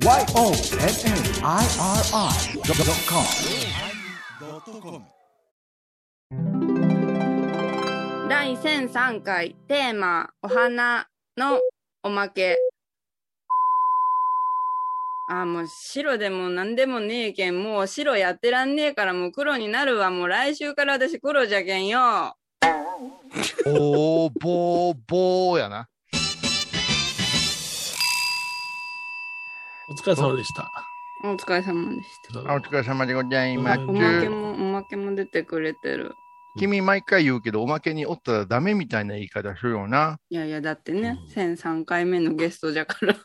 YONNIRI.com 第1003回テーマお花のおまけ。あもう白でも何でもねえけん。もう白やってらんねえからもう黒になるわ。もう来週から私黒じゃけんよ。おー、ぼー、ぼーやな。お疲れ様でした。お疲れ様でした。あお疲れ様でございます。おまけもおまけも出てくれてる。君毎回言うけど、おまけにおったらダメみたいな言い方するよな。いやいやだってね、1003回目のゲストじゃから。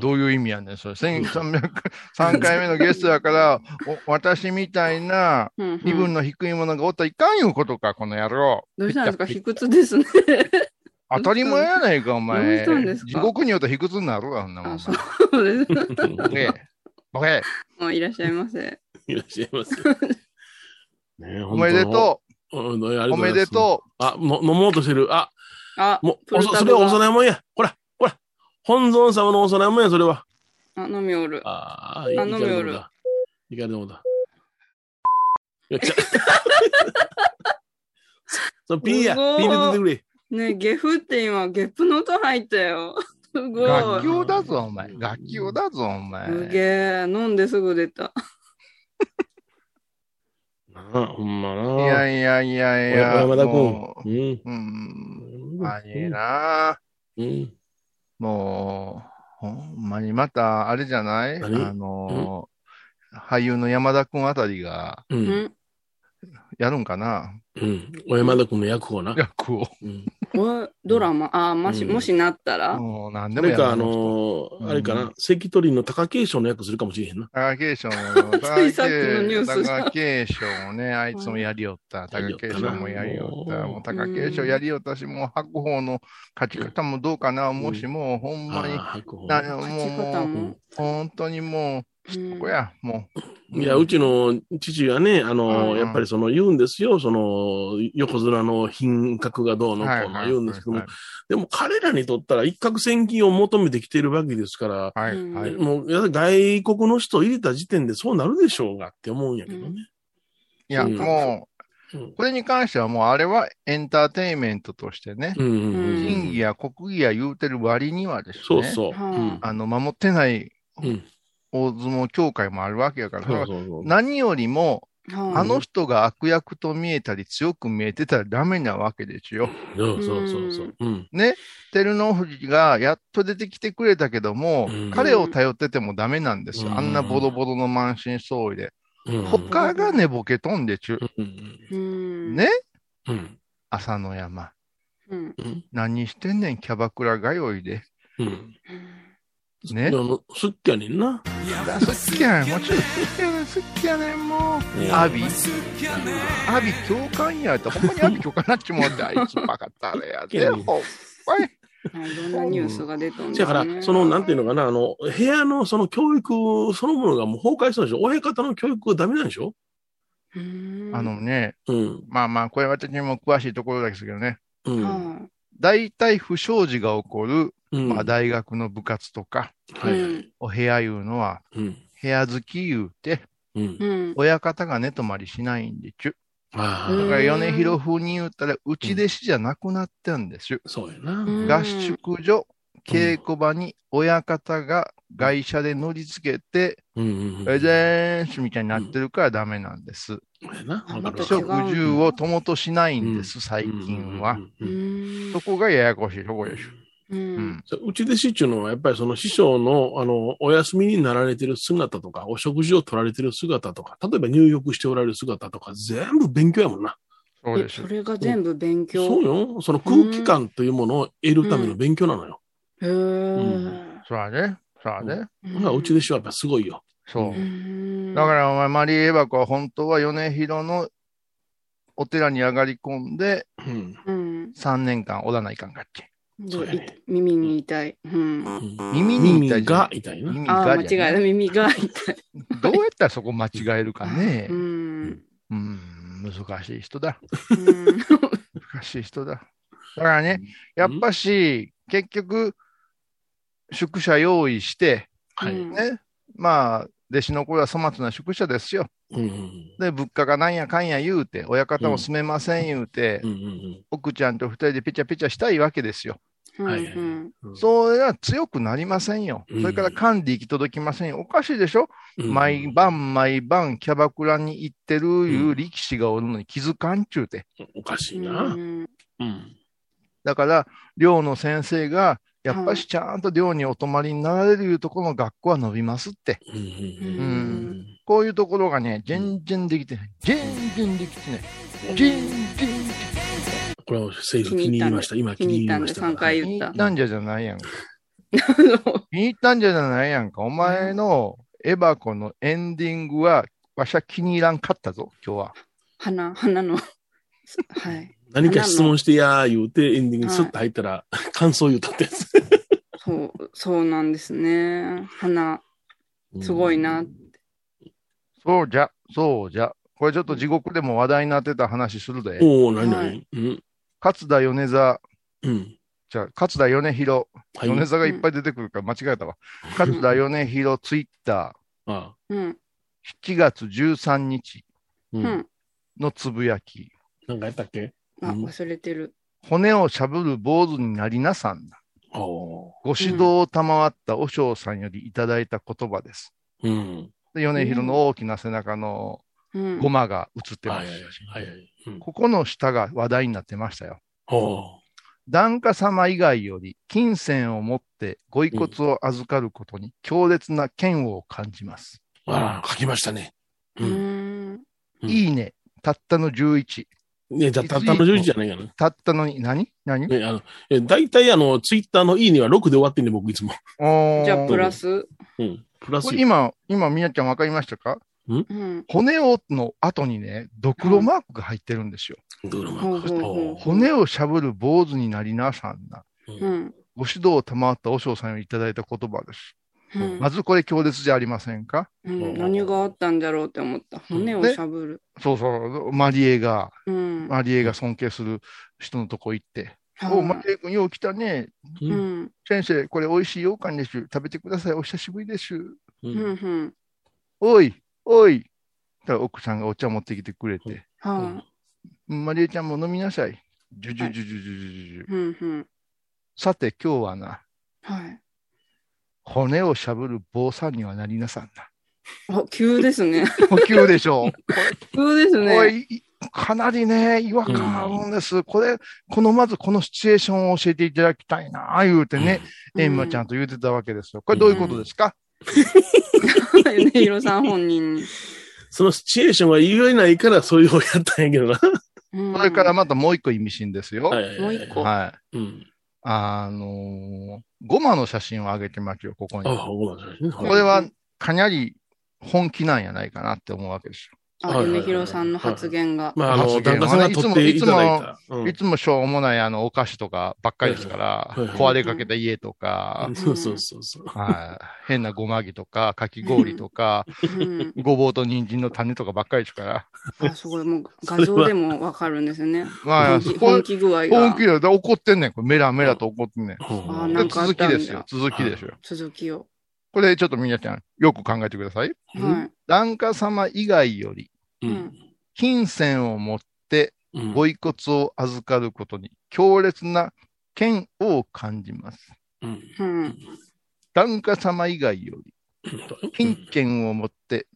どういう意味やねん、それ。1303回目のゲストやから、お私みたいなうんうん。身分の低いものがおったらいかんいうことか、この野郎。どうしたんですか？卑屈ですね当たり前やないか、お前地獄によって卑屈になるわ、そんなもん。あそうですボケ。ボケ。もういらっしゃいませ いらっしゃいます。ねおめでとうん。おう。おめでとう。あ、も飲もうとしてる。あ、あもう、そそれはお供え物や。ほら、ほら。本尊様のお供え物や、それは。あ飲みおるああ、いいか飲みおるだ。いかれどもだ。よっちゃ。そう、ピーや。ピーで出てくれ。ねゲフって今、ゲップの音入ったよ。すう。ごい。楽器をだぞ、お前。楽器をだぞ、お前。すげえ。飲んですぐ出た。なあ、ほんまな。いやいやいやいや。山田も君。ううん。うん。ありえな。うん。もう、ほんまにまた、あれじゃない？何？あのー、俳優の山田君あたりがう。うんん。やるんかな？うん。小山田君の役をな。役を。うん。おドラマ、あ、もし、うん。もしなったら、もう何でもやか、あのー、あれかうんな、関取の貴景勝の役するかもしれへんな。貴景勝の、ついさっきのニュースじゃん貴景勝ね、あいつもやりよった。やりよったな。貴景勝もやりよった。もうもう貴景勝やりよったし、もう白鵬の勝ち方もどうかな、もしもうほんまに。あ、あ白鵬な勝ち方も。う、も。本当にもう、うん。ここや、もう。いや、うちの父がね、あの、うんやっぱりその言うんですよ、その、横綱の品格がどうのこうの言うんですけども、でも彼らにとったら一攫千金を求めてきているわけですから、はい、うん。はい。もう、外国の人を入れた時点でそうなるでしょうがって思うんやけどね。いや、うん。もうん。う、これに関してはもう、あれはエンターテインメントとしてね、うん。うんうんうん審議や国技や言うてる割にはですね、そうそう。はあうん。あの、守ってないうん大相撲協会もあるわけやから、そうそうそう。何よりも、はあの人が悪役と見えたり強く見えてたらダメなわけですよ。そうそうそうそう。うん。ね。照ノ富士がやっと出てきてくれたけども、うん彼を頼っててもダメなんですよ。うんあんなボロボロの満身創痍で。うん他が寝ぼけとんでちゅ。ねうん。朝の山。何してんねん、キャバクラ通いで。うん。ね好きやねんな。だ好きやねん。もちろん好きやねん、好きやねん、もう。アビアビ教官やって、ほんまにアビ教官なっちもって、あいつバカったれやで、ほんまに。はい、いろんなニュースが出たんですだから、その、なんていうのかな、あの、部屋のその教育そのものがもう崩壊したんでしょ？親方の教育がダメなんでしょ？うんあのね、うん。まあまあ、これ私にも詳しいところですけどね、うん。は大体不祥事が起こる、うん。まあ、大学の部活とか、い。はい。うんお部屋いうのは、うん。部屋好き言うて。親方が寝泊まりしないんでちゅ。だからあ、米広風に言ったら、内弟子じゃなくなってんですよ。そうやな。うん合宿所、稽古場に親方が外車で乗り付けて、うんうん。えぜーんしみたいになってるからダメなんです。食住を友としないんです、最近は。。うんうんうんうんそこがややこしいとこでしょ。う。うんううち弟子っていうのは、やっぱりその師匠の、あの、お休みになられてる姿とか、お食事を取られてる姿とか、例えば入浴しておられる姿とか、全部勉強やもんな。そうですえそ。れが全部勉強？そうよ。その空気感というものを得るための勉強なのよ。へえ。そうだね。そうだね。ほなうち弟子はやっぱすごいよ。そうう。んだからお前、マリー・エバコは本当は米広のお寺に上がり込んでうん。うん。3年間おらないかんかっけ。耳に痛い。うん。耳に痛い耳が痛いな。耳ああ、間違えた。耳が痛い。どうやったらそこ間違えるかねう。ん。うん、難しい人だ。うん難しい人だ。だからね、やっぱし、結局、宿舎用意して、はい。うんね。まあ、弟子の頃は粗末な宿舎ですよ。うんうんで、物価がなんやかんや言うて、親方も住めません言うて、うんうん奥ちゃんと二人でペチャペチャしたいわけですよ。うんはいはい。それは強くなりませんよ。うんそれから管理行き届きませんよ。おかしいでしょ、うん毎晩毎晩キャバクラに行ってるいう力士がおるのに気づかんちゅうて。おかしいな。だから、寮の先生が、やっぱしちゃんと寮にお泊まりになられるいうところの学校は伸びますって。うんうんうんこういうところがね、全然できてない。全然できてない。全然できてない。これはセリフ気に入りました。今気に入りました。気に入ったんで三回気に言った入ったんじゃじゃないやんか。気に入ったんじゃ じゃないやんか。お前のエバコのエンディングは、わしゃ気に入らんかったぞ、今日は。花、花の、はい。何か質問してやー言うてエンディングにスッと入ったら、感想言うたってやつ。そう、そうなんですね。花、すごいな。そうじゃ、そうじゃ。これちょっと地獄でも話題になってた話するで。おお、何々はいうん。勝田米沢、うん。じゃあ、勝田米広、はい。米沢がいっぱい出てくるから間違えたわ。勝田米広ツイッタあうん。ー、7月13日う。うんん。のつぶやき。なんかやったっけ？あ、うん忘れてる。骨をしゃぶる坊主になりなさんだ。ご指導を賜った和尚さんよりいただいた言葉です。ー。うん。で米広の大きな背中のうん。ゴマが映ってまはいすここの下が話題になってましたよ。檀家様以外より金銭を持ってご遺骨を預かることに強烈な嫌悪を感じます。ああ、書きましたね。ううん。ん。うんいいね。たったの11。ね、じゃあ、たったの11じゃないかな。たったのに、何？何？ね、あの、え、大体あの、ツイッターのいいねは6で終わってんね、僕いつも。じゃあ、プラス？うん。プラスこれ今、今、みなちゃんわかりましたか？うん。骨をの後にね、ドクロマークが入ってるんですよ。ドラマほうほうほう。おー骨をしゃぶる坊主になりなさんな。ご指導を賜った和尚さんよりいただいた言葉です。うん。まずこれ強烈じゃありませんか？うん。何があったんだろうって思った。骨をしゃぶる。そうそう、マリエが、うん。マリエが尊敬する人のとこ行って、はい。おマリエ君よう来たね。先生、これ美味しい羊羹です。食べてください。お久しぶりです。おい、おい。奥さんがお茶持ってきてくれて、はマリエちゃんも飲みなさい。ジュジュジュジュジュジュジュ。い。うん。うん。さて今日はな、はい。骨をしゃぶる坊さんにはなりなさんだ。あ、急ですね。呼吸でしょう。急ですね。いかなりね、違和感あるんです。これ、このまずこのシチュエーションを教えていただきたいな、言うてね、エンマちゃんと言うてたわけですよ。これどういうことですか、ね、ヒロさん本人に。そのシチュエーションは言えないから、それをやったんやけどな。うんそれから、またもう一個意味深ですよ。はい。はいもう一個？うん。あのーゴマの写真を上げてますよ、ここに。ああ、ごめんなさいね。これはかなり本気なんやないかなって思うわけですあ、はいはいはい米広さんの発言が。まあ、あの、旦那さんが取っていただいた。いつもしょうもないあのお菓子とかばっかりですから、はいはい壊れかけた家とか、そうそうそうそう。はい、変なごまぎとか、かき氷とか、うん。ごぼうと人参の種とかばっかりですから。あ、すごい。もう画像でもわかるんですね。まあ、本気これ本気具合が。本気で怒ってんねん。これメラメラと怒ってんねん。あなんか続きですよ。続きですよ。続きを。これちょっとみなちゃん、よく考えてください。は檀家様以外より。金銭を持ってうん。ご遺骨を預かることに強烈な嫌悪を感じます。檀家様以外より、金券を持って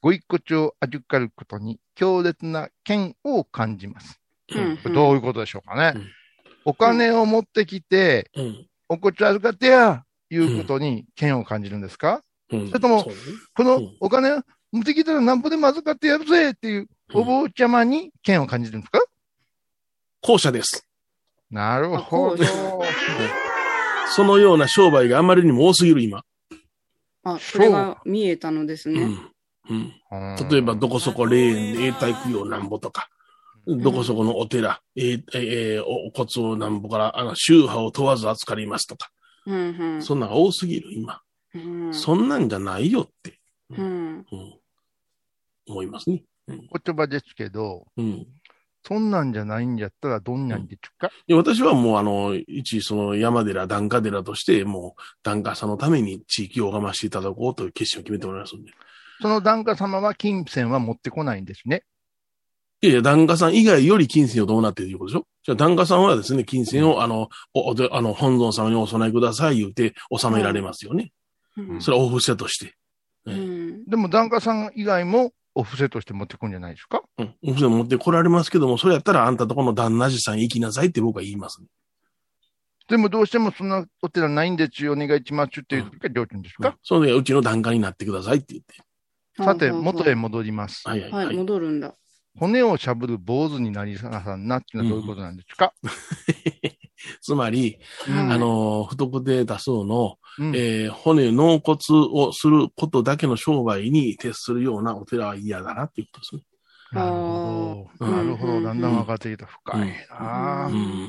ご遺骨を預かることに強烈な嫌悪を感じます。どういうことでしょうかね。うん。お金を持ってきて、うん。お骨預かってや、いうことに嫌悪を感じるんですか、うん。それともこのうん。お金を持ってきたらなんぼでも預かってやるぜっていうお坊ちゃまに嫌悪を感じるんですか、後者です。なるほど そのような商売があまりにも多すぎる今。あ、それが見えたのですね。うんうんうん例えば、どこそこ霊園で永代供養なんぼとか、どこそこのお寺、えーえーお骨をなんぼから、あの、宗派を問わず預かりますとか、うんうんそんな多すぎる今。うん。そんなんじゃないよって、うん。うん思いますね。言葉ですけど、うん。そんなんじゃないんじゃったらどんなんでちゅか、いや私はもう、あの、一、その山寺、檀家寺として、もう、檀家さんのために地域を拝ましていただこうという決心を決めておりますんで。その檀家様は金銭は持ってこないんですね。いやいや、檀家さん以外より金銭をどうなっているということでしょ？じゃあ、檀家さんはですね、金銭を、あの、お、おあの、本尊様にお供えください言うて、納められますよね。うんそれはお布施として。うんでも檀家さん以外もお布施として持ってくんじゃないですか？うん。お布施持ってこられますけども、それやったらあんたとこの旦那寺さん行きなさいって僕は言います、ね。でもどうしてもそんなお寺ないんですよ、お願いしますっていう時は料金ですか、その時はうちの檀家になってくださいって言って。さて、元へ戻ります。はいはい。戻るんだ。骨をしゃぶる坊主になりなさんなっていうのはどういうことなんですか、つまり、うんあの、不特定多数の、うんえー骨、納骨をすることだけの商売に徹するようなお寺は嫌だなっていうことですね。なるほど。あーなるほど。うんだんだん分かってきた。深いな、ううん。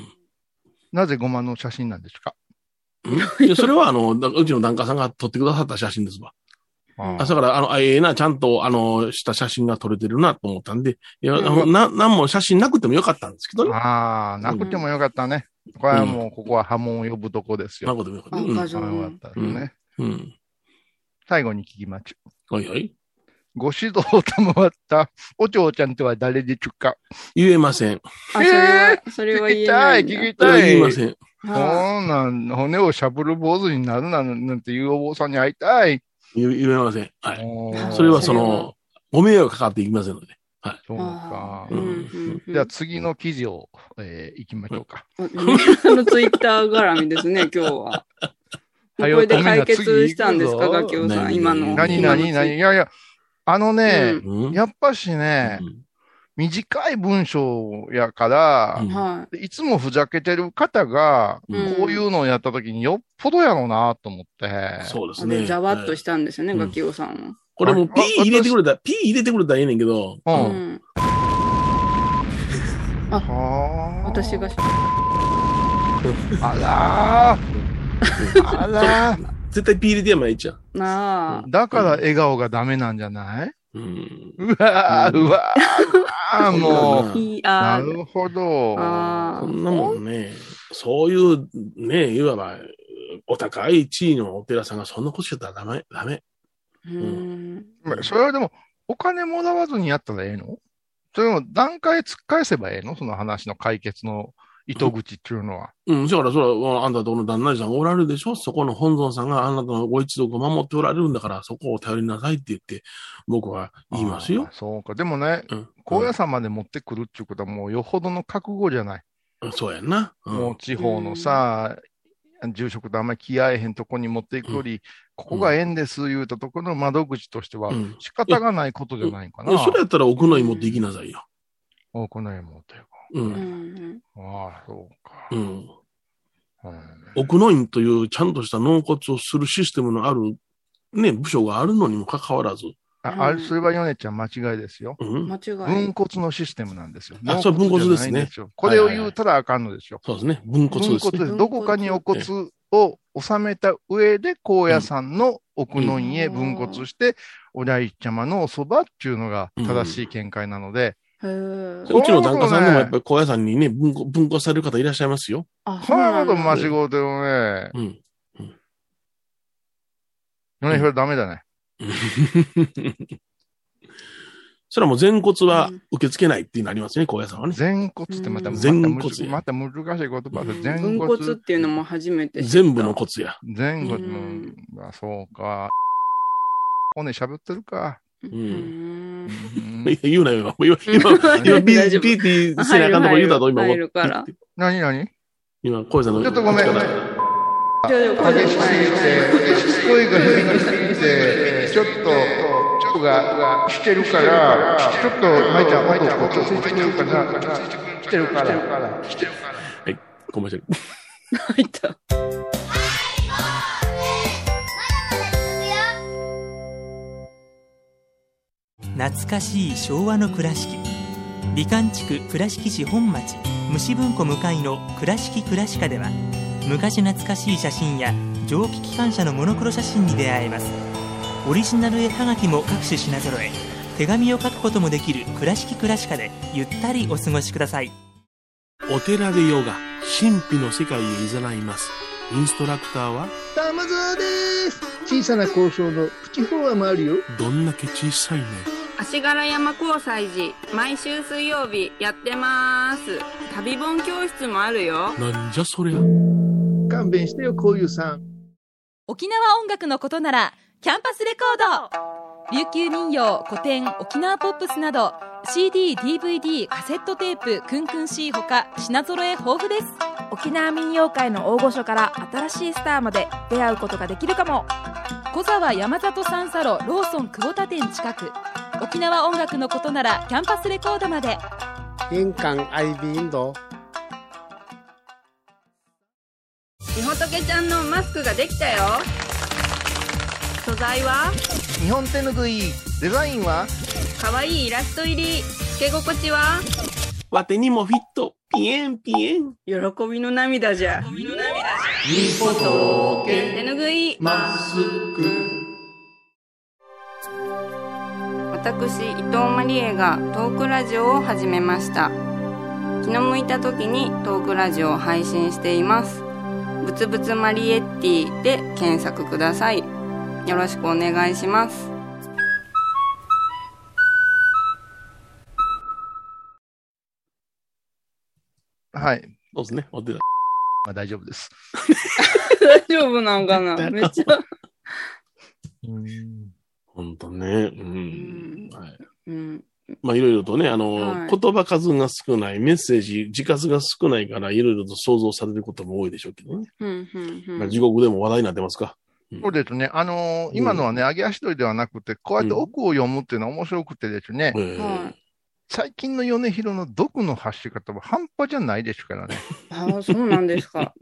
なぜゴマの写真なんですか？いやそれは、あの、だ うちの檀家さんが撮ってくださった写真ですわ。ああ、だから、あの、あええな、ちゃんと、あの、した写真が撮れてるなと思ったんで、いや、あうんのな、なんも写真なくてもよかったんですけどね。あー、なくてもよかったね。これはもう、ここは波紋を呼ぶとこですよ。なくてもよかった。あうん過剰あよかったですね。うん。最後に聞きまちゅ。はいはい。ご指導を賜ったお嬢ちゃんとは誰でちゅか？言えません。あ、それは、それは言えない。聞きそれはたい言いません。そはんなん、骨をしゃぶる坊主になるなんなんていうお坊さんに会いたい。言えません。はい。それはその、ご迷惑かかっていきませんので。そうかあ。ーうんうんうんじゃあ次の記事を、えー行きましょうか。あのツイッター絡みですね、今日は。これで解決したんですか、ガキオさん、何今の。何何何いやいや、あのね、うんやっぱしね、短い文章やからうん、はいつもふざけてる方が、うんこういうのをやった時によっぽどやろうなと思って。い。そうですね。で、ざわっとはいしたんですよね、うんガキオさんは。これもあピー入れてくれたら、ピー入れてくれたらええねんけど、う。うんん。はあ。私が。あらー。あらー。絶対ピー入れてやまいっちゃう。なあ。だから笑顔がダメなんじゃない？うん。うわー、うわー、うわー、もう。いい、なあるほど。あそんなもんね、そういう、ね、いわば、お高い地位のお寺さんがそんなことしちゃったらダメ、ダメ。うん。まあそれはでも、お金もらわずにやったらええの？それも段階突っ返せばええの？その話の解決の糸口っていうのは。うん、だからそれは、あんたとこの旦那さんがおられるでしょ？そこの本尊さんがあなたのご一族を守っておられるんだから、そこを頼りなさいって言って、僕は言いますよ。そうか。でもね、うん。高野山まで持ってくるっていうことはもうよほどの覚悟じゃない。うんそうやんな。うんもう地方のさ、住職とあんまり気合えへんとこに持っていくより、ここが縁です言うたところの窓口としてはうん仕方がないことじゃないかな。いやそれやったら奥の院持って行きなさいよ。おこの辺持っていこう。うんん。う。ああ、そうか。うん。うん奥の院というちゃんとした納骨をするシステムのある、ね、部署があるのにもかかわらず、あ、あれ、それはヨネちゃん間違いですよ。うん。間違い。分骨のシステムなんですよ。あそう分骨ですねこれを言うたらあかんのですよ。そうですね。分骨ですね。分骨です。どこかにお骨を収めた上で、高野山の奥の院へ分骨して、お大ちゃまのおそばっていうのが正しい見解なので。うちの檀家さんでもやっぱり高野山にね、分骨分骨される方いらっしゃいますよ。あ、そんなことマ間違うてるね。うん。ヨネそれダメだね。それはもう全骨は受け付けないってなりますね、高野山はね。全骨ってまた、うんまた全骨また難しい言葉で、全分骨。骨っていうのも初めて。全部の骨や。全骨うんも、あそうか。骨喋ってるか。う。うんんいや言うなよ、今。今、今、今、ピーピーピーせなあかんとこ言うたと、今。何何？今、小江さんの。ちょっとごめん。ちょっと激しすぎて、声が響きすぎて、ちょっと、ちょっとがしてるから、ちょっと、舞ちゃん、音を調整してくれるかな、してるから。はい、コマーシャル。入った。懐かしい昭和の倉敷美観地区倉敷市本町虫文庫向かいの「倉敷倉歯科」では昔懐かしい写真や蒸気機関車のモノクロ写真に出会えます。オリジナル絵はがきも各種品揃え手紙を書くこともできる「倉敷倉歯科」でゆったりお過ごしください。お寺でヨガ神秘の世界へ誘います。インストラクターは？玉沢です。小さな交渉のプチフォアもあるよ。どんだけ小さいね。足柄山交際時毎週水曜日やってます。旅本教室もあるよ。なんじゃそりゃ勘弁してよこういうさん。沖縄音楽のことならキャンパスレコード。琉球民謡古典沖縄ポップスなど CD、DVD、カセットテープ、クンクン C ほか品揃え豊富です。沖縄民謡界の大御所から新しいスターまで出会うことができるかも。小沢山里三佐路ローソン久保田店近く。沖縄音楽のことならキャンパスレコードまで。玄関アイビーンドみほとけちゃんのマスクができたよ。素材は？日本手ぬぐいデザインは？かわいいイラスト入り。つけ心地は？わてにもフィット。ピエンピエン。喜びの涙じゃ。みほとけ手ぬぐいマスク。私伊藤マリエがトークラジオを始めました。気の向いた時にトークラジオを配信していますぶつぶつマリエッティで検索ください。よろしくお願いします。はい。そうですね。まあ大丈夫です。大丈夫なんかな？めっちゃ。ほん。とね。うん、はい。うんまあいろいろとね、あの、はい言葉数が少ない、メッセージ、字数が少ないから、いろいろと想像されることも多いでしょうけどね。うんうんうんまあ地獄でも話題になってますか？そうですね。あのー今のはね、上げ足取りではなくて、こうやって奥を読むっていうのは面白くてですね、ええはい最近の米広の毒の発し方は半端じゃないですからね。ああそうなんですか、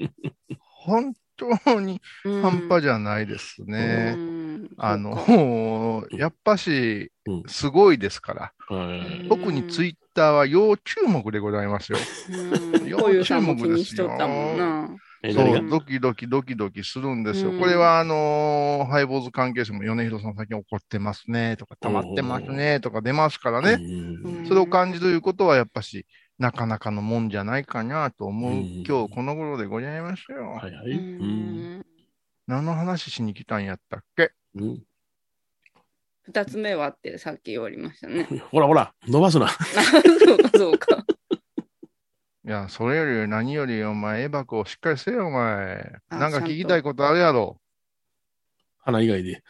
本 当にうん。半端じゃないですね。うん。あの、やっぱしうん、すごいですから。はい。特にツイッターは要注目でございますよ。うん。こういうさんも気にしとったもんな。そう、ドキドキドキドキするんですよ。うん。これは、あのーハイボーズ関係者も米広さん最近怒ってますね、とか、溜まってますね、とか出ますからね。うん。それを感じるということは、やっぱし、なかなかのもんじゃないかなと思う、うん今日この頃でございますよ。はいはい。ううんん何の話しに来たんやったっけ？うん二つ目はってさっき言われましたね。ほらほら、伸ばすな。あ そうかそうか。いや、それより何よりお前、エバコをしっかりせよ、お前。あなんか聞きたいことあるやろ。花以外で。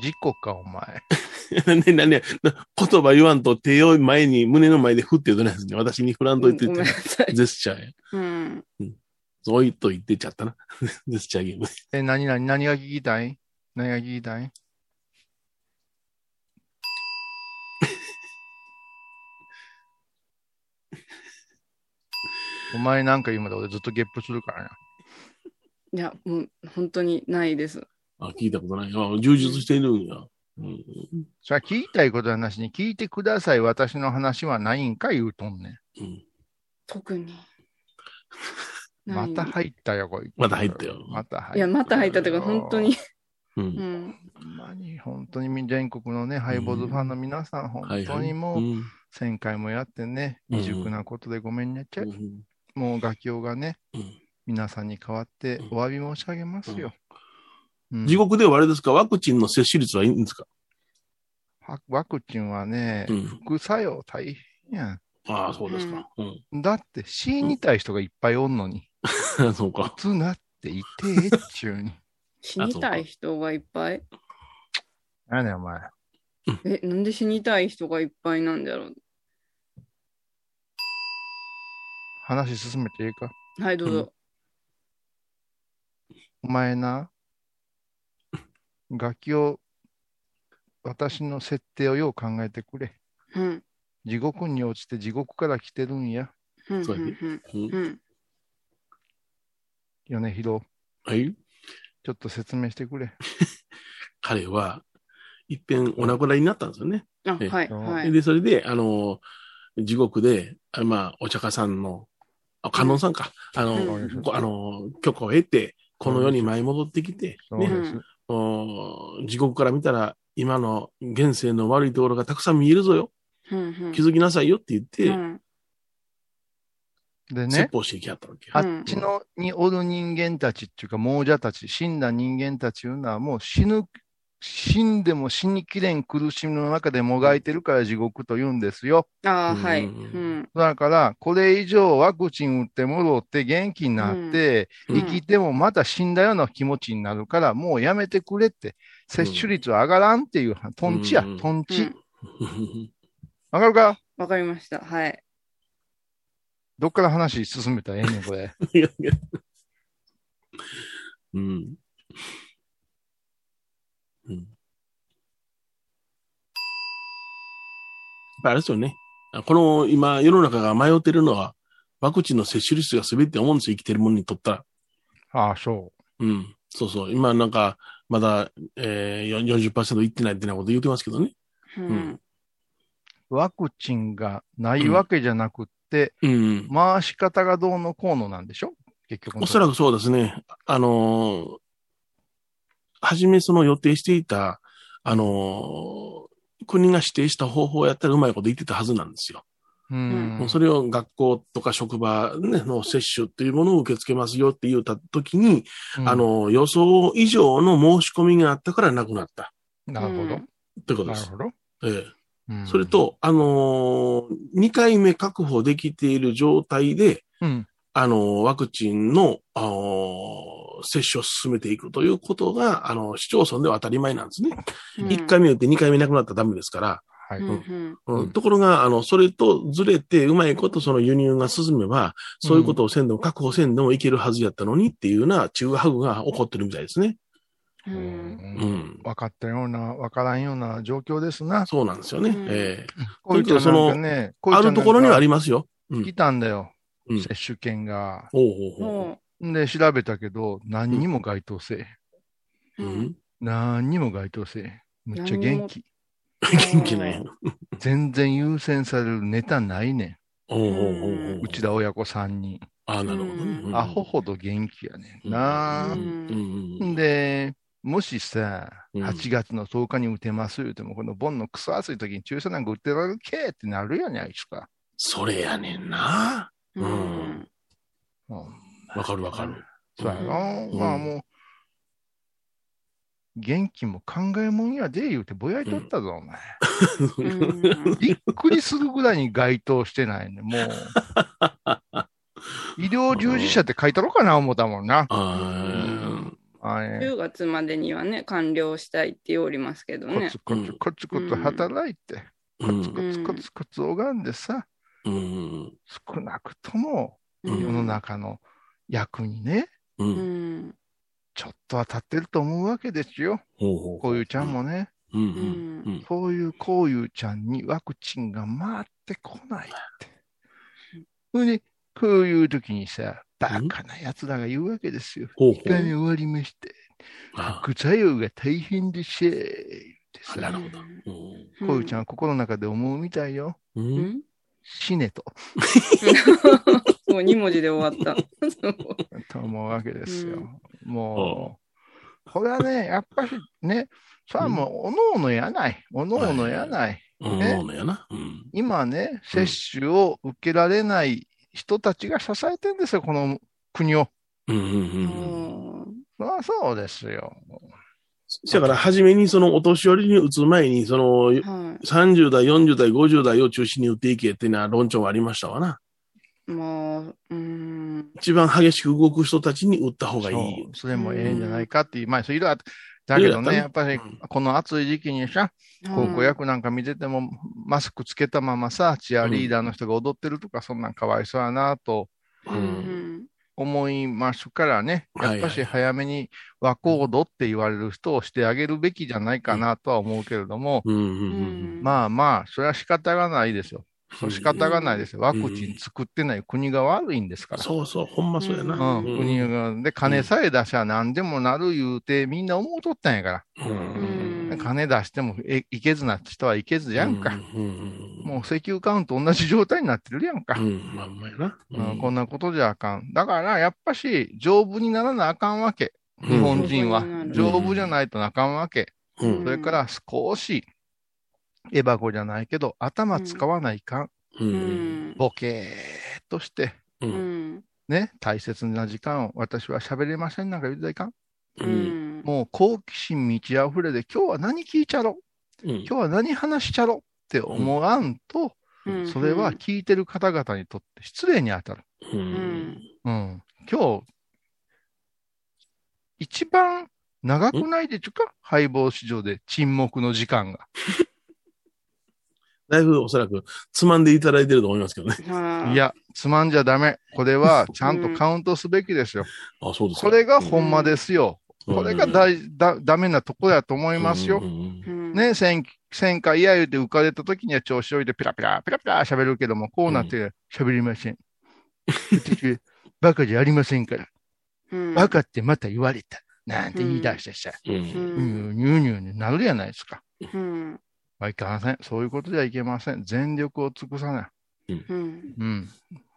事故か、お前。なんで、なんで、な言葉言わんと手を前に、胸の前で振ってどないですね。私に振らんといてって。ジェスチャーや。うん。そう言っと言ってちゃったな。ジェスチャーゲーム。え、何、何、何が聞きたい？何が聞きたい？お前なんか言うまで俺ずっとゲップするからな。いや、もう本当にないです。あ、聞いたことない。あ、充実しているんや。うん、それは聞きたいことはなしに聞いてください。私の話はないんか言うとんねうん。特に。ん。また入ったよ、こいつ。また入ったよまた入った。いや、また入ったというか、本当に。。う。うんん。ほんまに、本当に全国のね、ハイボーズファンの皆さん、本。当にもう、ん1000回もやってね、うん未熟なことでごめんねっちゃい。うんもう画境がね、うん皆さんに代わってうんお詫び申し上げますよ。うん地獄ではあれですか？ワクチンの接種率はいいんですか？はワクチンはね、うん副作用大変やああ、そうですか。うん。ん。だって死にたい人がいっぱいおんのに、そうか。普通なっていてえっちゅうに。死にたい人がいっぱい？何やお前。え、なんで死にたい人がいっぱいなんだろう？話進めていいか？はい、どうぞ。お前な、楽器を、私の設定をよう考えてくれ。うん。地獄に落ちて地獄から来てるんや。うん。そう。米広、はい。ちょっと説明してくれ。彼は、いっぺんお亡くなりになったんですよね。はい、はい。で、それで、あの、地獄で、あまあ、お釈迦さんの、あ、観音さんか、あの、うんごあの、許可を得て、この世に舞い戻ってきて、ね、そうです。お地獄から見たら、今の現世の悪いところがたくさん見えるぞよ。うんうん。気づきなさいよって言って、うん。でね。説、法してきはったわけよ。あっちのにおる人間たちっていうか、亡者たち、死んだ人間たちいうのはもう死ぬ、死んでも死にきれん苦しみの中でもがいてるから地獄と言うんですよ。ああ、はい。ううんん。だから、これ以上ワクチン打って戻って元気になって、うん生きてもまた死んだような気持ちになるから、もうやめてくれって、接種率は上がらんっていう、トンチやうん、トンチうん。わかるか？わかりました。はい。どっから話進めたらええねん、これ。うん。うん。やっぱあれですよね。この今、世の中が迷ってるのは、ワクチンの接種率が全て思うんですよ、生きてるものにとったら。ああ、そうん。そうそう。今なんか、まだ、えー、よ40%いってないってなこと言ってますけどね。うん。う。ワクチンがないわけじゃなくって、うん。回し方がどうのこうのなんでしょ結局。おそらくそうですね。あのー初めその予定していた、あのー国が指定した方法をやったらうまいこと言ってたはずなんですよ。うん。それを学校とか職場、ね、の接種っていうものを受け付けますよって言った時に、うんあ、の、予想以上の申し込みがあったからなくなった。なるほど。ということです。なるほど。ええうんそれ、と、あのー、2回目確保できている状態で、うん。あの、ワクチンの、あの接種を進めていくということが、あの、市町村では当たり前なんですね。1回目打って2回目なくなったらダメですから。はい。うんうんうんうんところが、あの、それとずれて、うまいことその輸入が進めば、そういうことをせんでも、確保せんでもいけるはずやったのにっていうような、中和ハグが起こってるみたいですね。ううんうん。分かったような、分からんような状況ですな。そうなんですよね。うんええこういうちゃんなんかね、あるところにはありますよ。うん。来たんだよ。うん接種券が。おうおうおうで、調べたけど、何にも該当せえ。う、んん。何にも該当せえ。むっちゃ元気。元気なんや。全然優先されるネタないねおうおうおうおうん。うちら親子3人。ああ、なるほどね。うんアホほど元気やねんなう。うんんうんんで、もしさ、うん8月の10日に打てます言うても、この盆のクソ暑い時に注射なんか打ってられるけってなるやねん、あいつか。それやねんな。うんうんうんわかるわかる。そうやろ、うんまあもう、元気も考えもんやで言うてぼやいとったぞ、お前。うんびっくりするぐらいに該当してないね、もう。医療従事者って書いたろかな思ったもんな。ああれ10月までにはね、完了したいって言おりますけどねコツ。コツコツコツ働いて、あ。コツコツコツコツ拝んでさ、うん。少なくともうん世の中の役にね、う。うんん。ちょっとは立ってると思うわけですよ。ほうほうこういうちゃんもね、うん。う。うんん。そういうこういうちゃんにワクチンが回ってこないって。それで、こういう時にさ、バカな奴らが言うわけですよ。一回目終わりまして、あ副作用が大変でしぇーってあなさる、ほど。うんこういうちゃんは心の中で思うみたいよ。う。うんん死ねと。もう2文字で終わった。と思うわけですよ。うもう、これはね、やっぱりね、それはもう、おのおのやない。おのおのやない。うん。ねそうやな。うん。今ね、接種を受けられない人たちが支えてんですよ、この国を。うんうんうんうん。うんそりゃそうですよ。だから、初めにそのお年寄りに打つ前に、その、はい。30代、40代、50代を中心に打っていけっていうのは論調はありましたわな。まあ、うん。一番激しく動く人たちに打った方がいい。それもええんじゃないかっていう、まあ、そういろいろあってだけどね、やっぱりうん。この暑い時期にさ、高校野球なんか見てても、マスクつけたままさ、チアリーダーの人が踊ってるとか、そんなんかわいそうやなとうん。うん思いますからね、やっぱし早めに和コードって言われる人をしてあげるべきじゃないかなとは思うけれども、うん。うん。ううん。ん。まあまあ、それは仕方がないですよ。そう仕方がないですよ。ワクチン作ってない国が悪いんですから。そうそう、ほんまそうやな。うん、うん国が、で、金さえ出しゃ何でもなる言うて、みんな思うとったんやから。うん金出してもえいけずな人はいけずやんか。もう石油買うんと同じ状態になってるやんか。うん。まあ、うまいな。うんこんなことじゃあかん。だから、やっぱし、丈夫にならなあかんわけ。日本人は丈夫じゃないとあかんわけ。うんそれから少し、エバコじゃないけど、頭使わないかん。う。うんん。ボケーっとして、う。うんん。ね、大切な時間を私は喋れませんなんか言うていかん。う。うんん。もう好奇心満ち溢れで、今日は何聞いちゃろ？うん今日は何話しちゃろ？って思わんと、うんそれは聞いてる方々にとって失礼に当たる。ううんん。うん。今日、一番長くないでちゅか？ハイボー市場で沈黙の時間が。だいぶおそらくつまんでいただいてると思いますけどね。はいや、つまんじゃダメ。これはちゃんとカウントすべきですよ。あ、そうですか。これがほんまですよ。うんこれが大だダメなとこだと思いますよう。んうん。ね、戦戦火嫌言うて浮かれた時には調子おいてピラピラ、ピラピラ喋るけども、こうなって喋りません。私 バカじゃありませんから。うんバカってまた言われた。なんて言い出してさ、うんうニュん。ーニューニューになるやないですか。うん。まあ、いけません。そういうことではいけません。全力を尽くさない。うん。うん。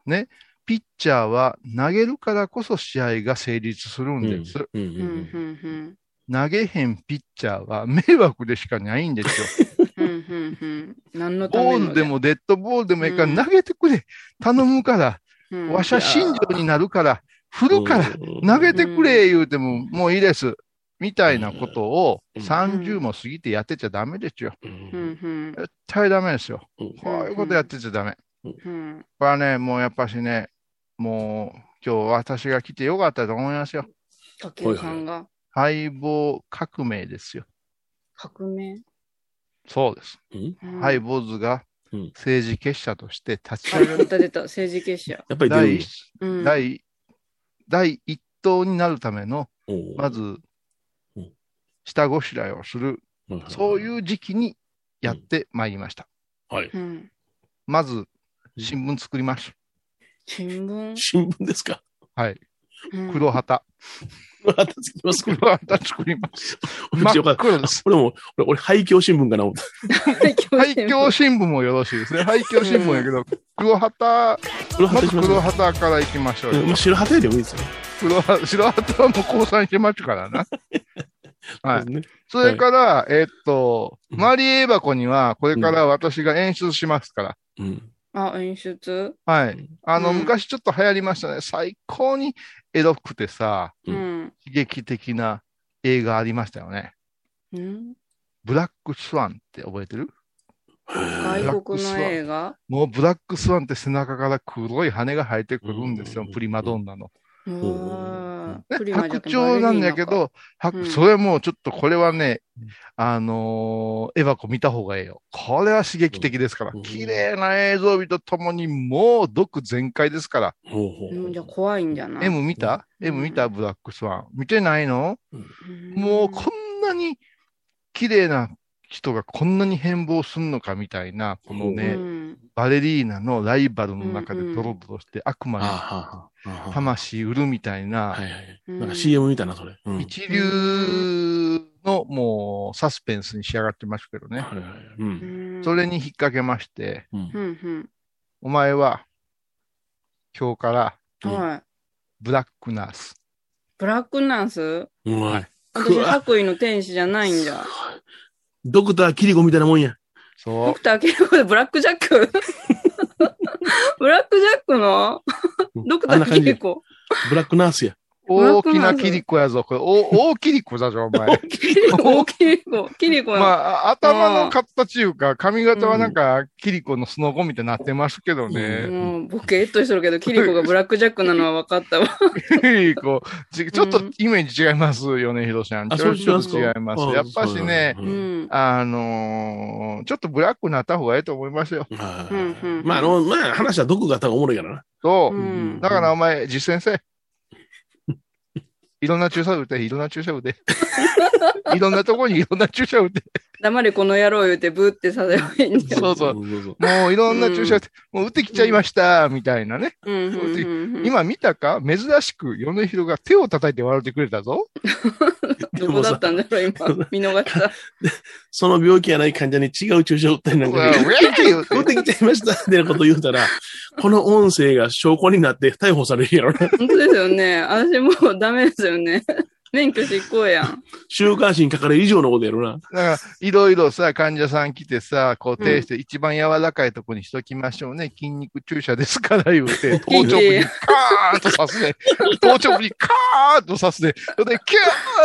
ね。ピッチャーは投げるからこそ試合が成立するんです。うんうん。うん。投げへんピッチャーは迷惑でしかないんですよ。うん。うん。うん。何のためのボールでもデッドボールでもいいからうん投げてくれ。頼むから。うん、わしゃ信条になるから。振るから。投げてくれ言うてももういいです。みたいなことをうん30も過ぎてやってちゃダメですよ。ううんん。うん。絶対ダメですよ。うんこういうことやってちゃダメ。うん。これはね、もうやっぱしね、もう今日私が来てよかったと思いますよ。竹内さんが敗北革命ですよ。革命？そうです。ハイボーズがうん政治結社として立ちあ、上がる出た出た、政治結社。やっぱり第。第第一党になるための、まずうん、下ごしらえをする、そうう。いう時期にやってまいりました。はい。うん。まず、新聞作ります。新聞？新聞ですか？はい。うん黒旗。旗つきますか？黒旗作ります。真真っ黒です。俺も、俺、俺廃墟新聞かな思った。廃墟新聞もよろしいですね。廃墟新聞やけど、黒旗、黒旗黒旗から行きましょう白旗よりもいいですよ。黒旗白旗はもう降参してますからな。はい。それから、えーっと、うんマリエ箱には、これから私が演出しますから。うん。あ、演出？はい。あの、うん昔ちょっと流行りましたね。最高にエロくてさ、ううん。悲劇的な映画ありましたよね。うん。ブラックスワンって覚えてる？外国の映画？もうブラックスワンって背中から黒い羽が生えてくるんですよう。んプリマドンナの。白鳥なんだけど、白うん。それもちょっとこれはねうん、あのーエヴァコ見た方がええよ。これは刺激的ですから。うん。綺麗な映像美とともにもう毒全開ですから。ほうほううんじゃあ怖いんじゃない？M 見た？うん ?M 見た？ブラックスワン。見てないの？うん。もうこんなに綺麗な人がこんなに変貌すんのかみたいな、このうね、んバレリーナのライバルの中でドロドロして悪魔に。魂売るみたいなはいはい。うんなんか CM 見たな、それ。うん。一流のもうサスペンスに仕上がってますけどね。はいはい。う。うんんそれに引っ掛けまして、うんう。んお前は今日から。ブラックナース。ブラックナース？うまい。私、白衣の天使じゃないんじゃ。ドクターキリコみたいなもんや。そうドク。ター・キリコでブラックジャック？ブラックジャックの？ドクター・キリコ。ブラックナースや。大きなキリコやぞ。これ、お 大キリコだぞ、お前。キリコ、キリコ、キリコまの。あ、あ頭の形いうか、髪型はなんか、キリコのスノコみたいになってますけどね。もう、ボケっとしとるけど、キリコがブラックジャックなのは分かったわ。キリコ、ちちょっとイメージ違いますよね、ヒロさん。あちょっと違います。やっぱしね。あのーちょっとブラックになった方がいいと思いますよ。まあ、あの、まあ、話は毒があった方がおもろいからな。そうう。ん。だからお前、実践せえ。いろんな注射打て、いろんな注射打て。いろんなとこにいろんな注射打て。黙れこの野郎言うてブーってさせばいいんだよ。そうそう。もういろんな注射打って、もう打ってきちゃいました、みたいなね。今見たか？珍しく米広が手を叩いて笑ってくれたぞ。どこだったんだろう、今。見逃した。その病気やない患者に違う注射打ったりなんか打ってきちゃいましたってなこと言うたら、この音声が証拠になって逮捕されるやろな。本当ですよね。私もうダメですよね。免許執行やん。週刊誌に書かれる以上のことやろな。だから、いろいろさ、患者さん来てさ、こう、手して一番柔らかいとこにしときましょうね。筋肉注射ですから言う て、頭頂部にカーンと刺すね。頭頂部にカーンと刺すね。それで、キュ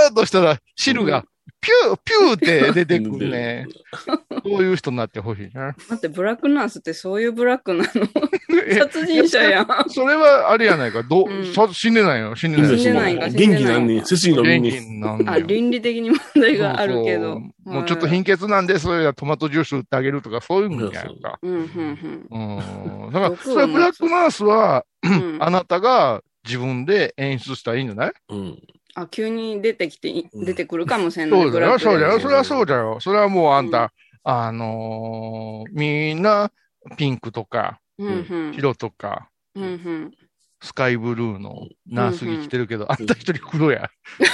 ーンとしたら、汁が、ピュー、ピューって出てくるね。そういう人になってほしいな。待って、ブラックナースってそういうブラックなの え殺人者やん。それは、あれやないか。ど、うんさ死んでないよ。死んでない死んでないんか元気なんね筋伸び元ね気なんだあ、よ。倫理的に問題があるけど。そうそうもうちょっと貧血なんで、それはトマトジュース売ってあげるとか、そういうんやんか。うん、うん、うん。だから、それブラックマウスは、うん。うんあなたが自分で演出したらいいんじゃない？うん。あ、急に出てきて出てくるかもしれない。そうだよ、そうだよ。でそれはそうだよ。それはもうあんた、あのーみんな、ピンクとか、うん、うん。白とか、うん、うん。スカイブルーのナース着着てるけど、あんた一人黒や。うん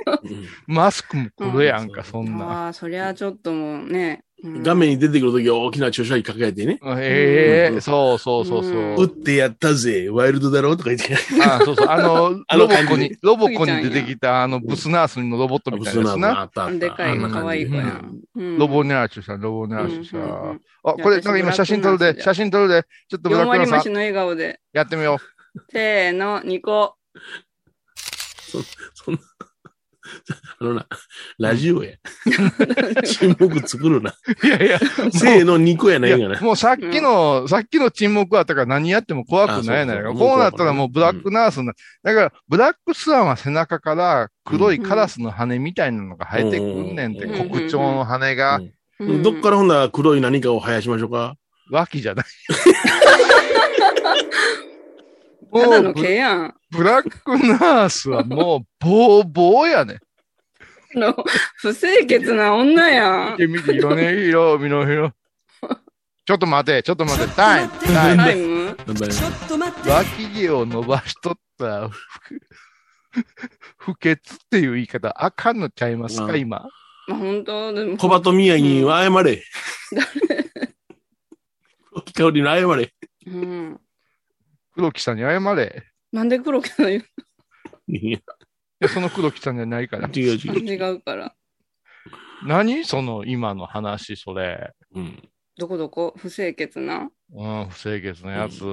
マスクも黒やんか、うんそんな。ああ、そりゃちょっともうね。うん画面に出てくるときは大きな注射器かけてね。ええうんそうそうそうそう。打ってやったぜ、ワイルドだろ？うとか言って。あそうそう。あの、あロボコに、ロボコに出てきた、あの、ブスナースのロボットみたいなやつな。あったあった。でかいあんな感じ可愛い子やうんん。うんロボネラーチュさん、ロボネラーチュさうんうんうんん。あ、これ、なんか今写真撮るで、写真撮るで。ちょっとブラ4ックナーさん、割増しの笑顔で。やってみよせーの、2個。そんな、あのな、ラジオや。沈黙作るな。う。いやいや、せーの2個やないがな。やもうさっきの、さっきの沈黙あったから何やっても怖くないやないか。あそうそうこうなったらもうブラックナースな、だから、ブラックスワンは背中から黒いカラスの羽みたいなのが生えてくんねんって、うん黒鳥の羽がどっからほんなら黒い何かを生やしましょうか？脇じゃない。ただの毛やん。ブラックナースはもう、ボーボーやね。の、不清潔な女やん見。て見て、色ね、色、身の色。ちょっと待て、ちょっと待て、タイム、タイム。タイム？なんだよ脇毛を伸ばしとった不潔っていう言い方、あかんのちゃいますか、うん今。まあ、本当でも。小鳩宮城に謝れ。黒木香りの謝れ。うん。黒木さんに謝れ。なんで黒木さん言ういやいや、その黒木さんじゃないから。違う違う。違うから。何？その今の話、それ。うん。どこどこ？不清潔な？うん、不清潔なやつ。う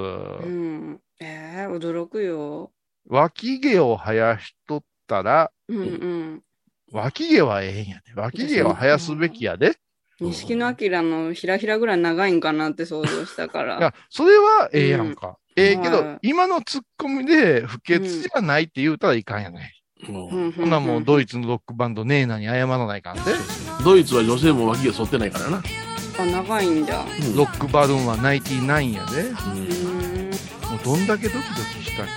ん。ええ驚くよ。脇毛を生やしとったら、うんうん。脇毛はええんやで。脇毛は生やすべきやで。錦野明のひらひらぐらい長いんかなって想像したかいやら。、それはええやんか。ええけど、はい今のツッコミで不潔じゃないって言うたらいかんやね。もうんほんならもうドイツのロックバンドネーナに謝らないかんで。うドイツは女性も脇が剃ってないからな。あ、長いんじゃ。ロックバルーンはナイティナインやで。うん。もうどんだけドキドキしたか。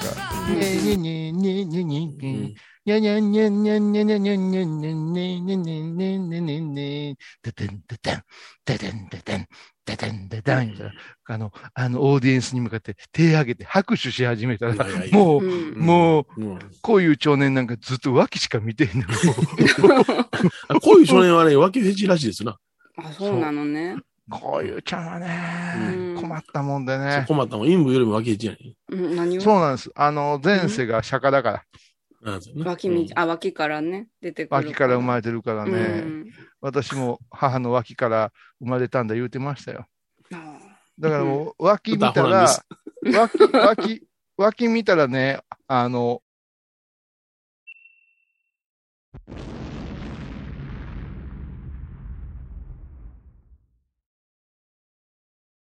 うんねえねえねえねえねえねえうんねにゃにゃにゃにゃにゃにゃにゃにゃにゃにゃにゃにゃにゃにゃにゃにゃでてんでてん、でてんでてん、でてんでてん。あの、あの、オーディエンスに向かって手挙げて拍手し始めたら、いやいやいやもう、うんもう、うんこういう少年なんかずっと脇しか見てへんの。あこういう少年はね、脇フェチらしいですな。あ、そうなのね。こういうちゃんはね、困ったもんでね。困ったもん。陰部よりも脇フェチやねう、何をそうなんです。あの、前世が釈迦だから、脇道、あ、脇からね、出てくる。脇から生まれてるからうね。ん私も母の脇から生まれたんだ言うてましたよ。あだからもう、脇見たら脇、脇、脇見たらね、あの、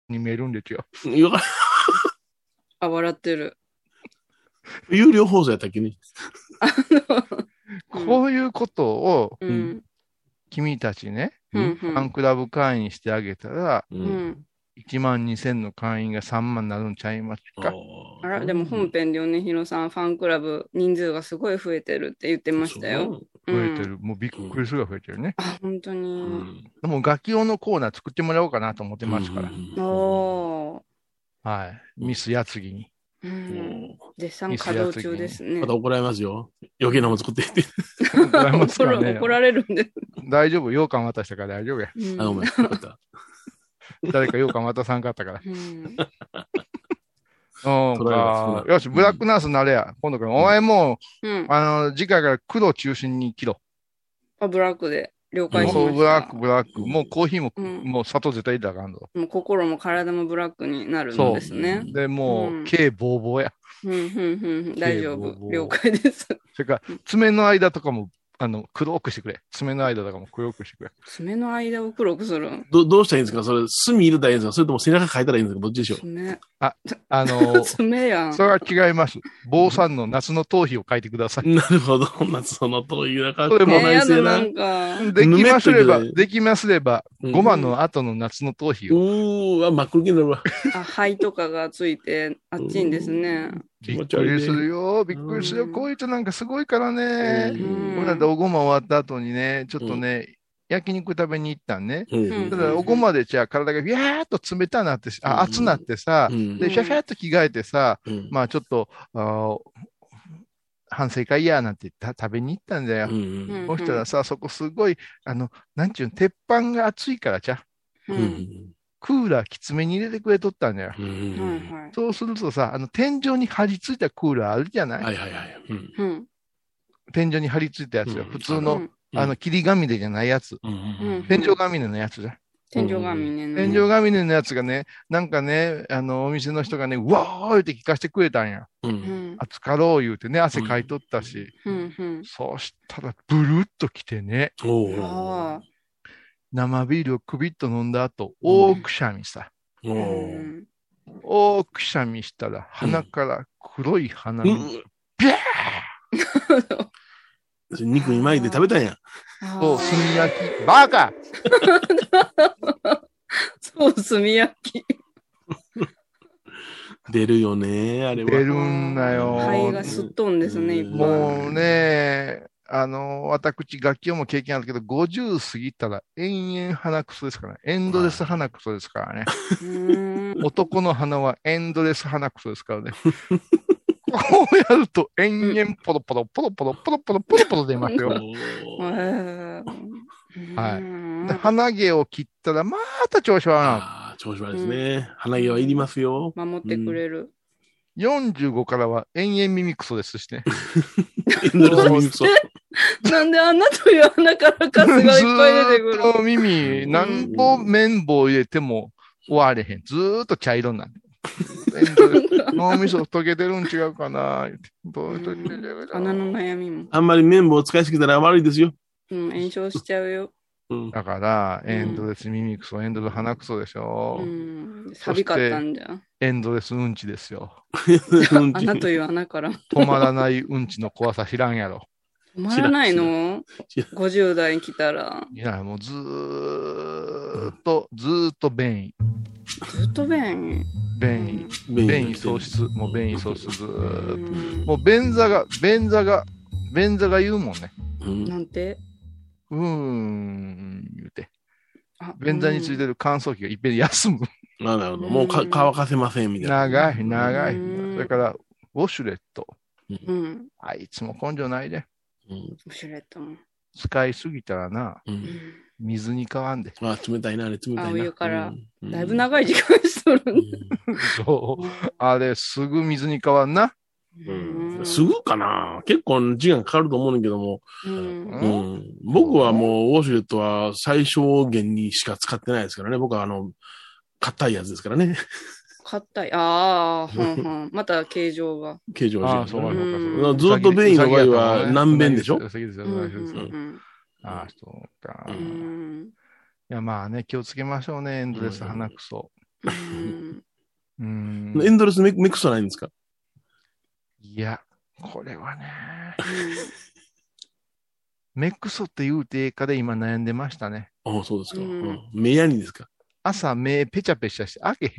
に見えるんですよ。あ、笑ってる。有料放送やったっけね？う んこういうことをうん。君たちね、うん。ファンクラブ会員してあげたら、う。うんん。1万2000の会員が3万になるんちゃいますか？あら、でも本編で米広さん、ファンクラブ人数がすごい増えてるって言ってましたよ。増えてる。もうびっくりするぐらい増えてるね。あ、本当に。でも楽器用のコーナー作ってもらおうかなと思ってますから。おー。はい。ミスやつぎに。うん。絶賛稼働中ですねま。た怒られますよ。余計なもん作ってって。怒られます怒かららね怒られるんで。大丈夫？羊羹渡したから大丈夫や。うんあ、ごめん。よかった。誰か羊羹渡さんかったから。うん。よし、ブラックナースになれや。今度から。お前もうんう、。あの、次回から黒中心に切ろあ、ブラックで了解しました。ブラック、ブラック。もうコーヒーも、うんもう砂糖絶対入れたらあかんぞ。もう心も体もブラックになるんですね。で、もうんう、毛ボーボーや。うん、うん、うんうん。大丈夫。了解です。それから、爪の間とかも、あの、黒くしてくれ。爪の間とかも黒くしてくれ。爪の間を黒くする。どどうしたらいいんですか？それ、墨入れたらいいんですか？それとも背中描いたらいいんですか？どっちでしょう爪。あの、爪やん。それは違います。坊さんの夏の頭皮を書いてください。なるほど。夏その通りなかそれもないせな。なんか。できますればできますれば、うん5番の後の夏の頭皮うを。ーわ、真っ黒になるわ。あ、肺とかがついて、あっちんですね。びっ気持ち悪いねくりするよ。びっくりするよ。うんこういう人なんかすごいからね。うんこれだっておごま終わった後にね、ちょっとね、焼肉食べに行ったんね。うんただおごまでじゃあ体がビャーっと冷たなって、あ、うん熱なってさ、うんで、シャシャっと着替えてさ、うんまあちょっと、あー反省会やなんてた食べに行ったんだよ。そしたらさ、そこすごい、あの、なんちゅうの、鉄板が熱いからじゃ、う。うんんクーラーきつめに入れてくれとったんだよ。うんはいはい。そうするとさ、あの、天井に張り付いたクーラーあるじゃない、はいはいはい。うんうん。天井に張り付いたやつよ。うん普通の、うんあの、霧紙でじゃないやつ。天井紙のやつじゃん。天井がみねの。天井紙のやつがね、なんかね、あの、お店の人がね、うわーって聞かせてくれたんや。ううんん。暑かろう言うてね、汗かいとったし。うん。うん。そうしたら、ブルっと来てね、おー。生ビールをくびっと飲んだ後、大くしゃみさ。おうーん。大くしゃみしたら、鼻から黒い鼻水。うん肉に巻いて食べたんや。そう、あ炭焼き。バカーそう、炭焼き。出るよね、あれは。出るんだよ。肺がすっとんですね、いっぱい。もうね、あの、私、楽器をも経験あるけど、50過ぎたら延々鼻くそですからね。エンドレス鼻くそですからね。男の鼻はエンドレス鼻くそですからね。こうやると延々ポロポロポロポロポロポロポロポロ出ますよ。はい鼻毛を切ったらまた調子悪いな。ああ、調子悪いですね。鼻毛はいりますよ。守ってくれる。45からは延々耳クソですしね。エンドレス耳くそ。なんであんなという穴からカスがいっぱい出てくるずーっと耳、何本綿棒入れても終われへん。ずーっと茶色になる。脳みそ溶けてるん違うかな穴の悩みも。あんまり綿棒を使いすぎたら悪いですよ。うん、炎症しちゃうよ。うん。だから、うんエンドレス耳クソ、エンドレス鼻クソでしょ。うん。錆びかったんじゃ。エンドレスうんちですよ。うん穴という穴から。止まらないうんちの怖さ知らんやろ。止まらないの？知ら ?50 代に来たら。いや、もうずーっと、ずーっと便意。ずっと便便意。便意喪失。もう便意喪失ずうーっと。ん。もう便座が、便座が、便座が言うもんね。うんなんて？うーん、言うて。あ便座についてる乾燥機がいっぺん休む。あなるほど。もうか乾かせませんみたいな。長い、長い。うんそれから、ウォシュレット。うん。あいつも根性ないで。うんウシュレットも。使いすぎたらな、ううんん水に変わんで。まあ、冷たいな、あれ冷たいな。あお湯からうんだいぶ長い時間しとるね。そう。あれ、すぐ水に変わんな。うんすぐかな結構時間かかると思うんだけども、うんうん、僕はもうウォシュレットは最小限にしか使ってないですからね。僕はあの、硬いやつですからね。硬い。ああ、ほんほん。また形状が。形状ああ、そうか、そうか、うんそうか。ずっと便意の場合は難便でしょ？うですよ、ああ、そうか。ういんや、まあね、気をつけましょうね、エンドレス鼻くそ。うんうん。エンドレスメメクソないんですか？いや、これはね、メクソって言うてええかで今悩んでましたね。ああ、そうですか。うんうん目やにですか？朝目ペチャペチャして開けへん。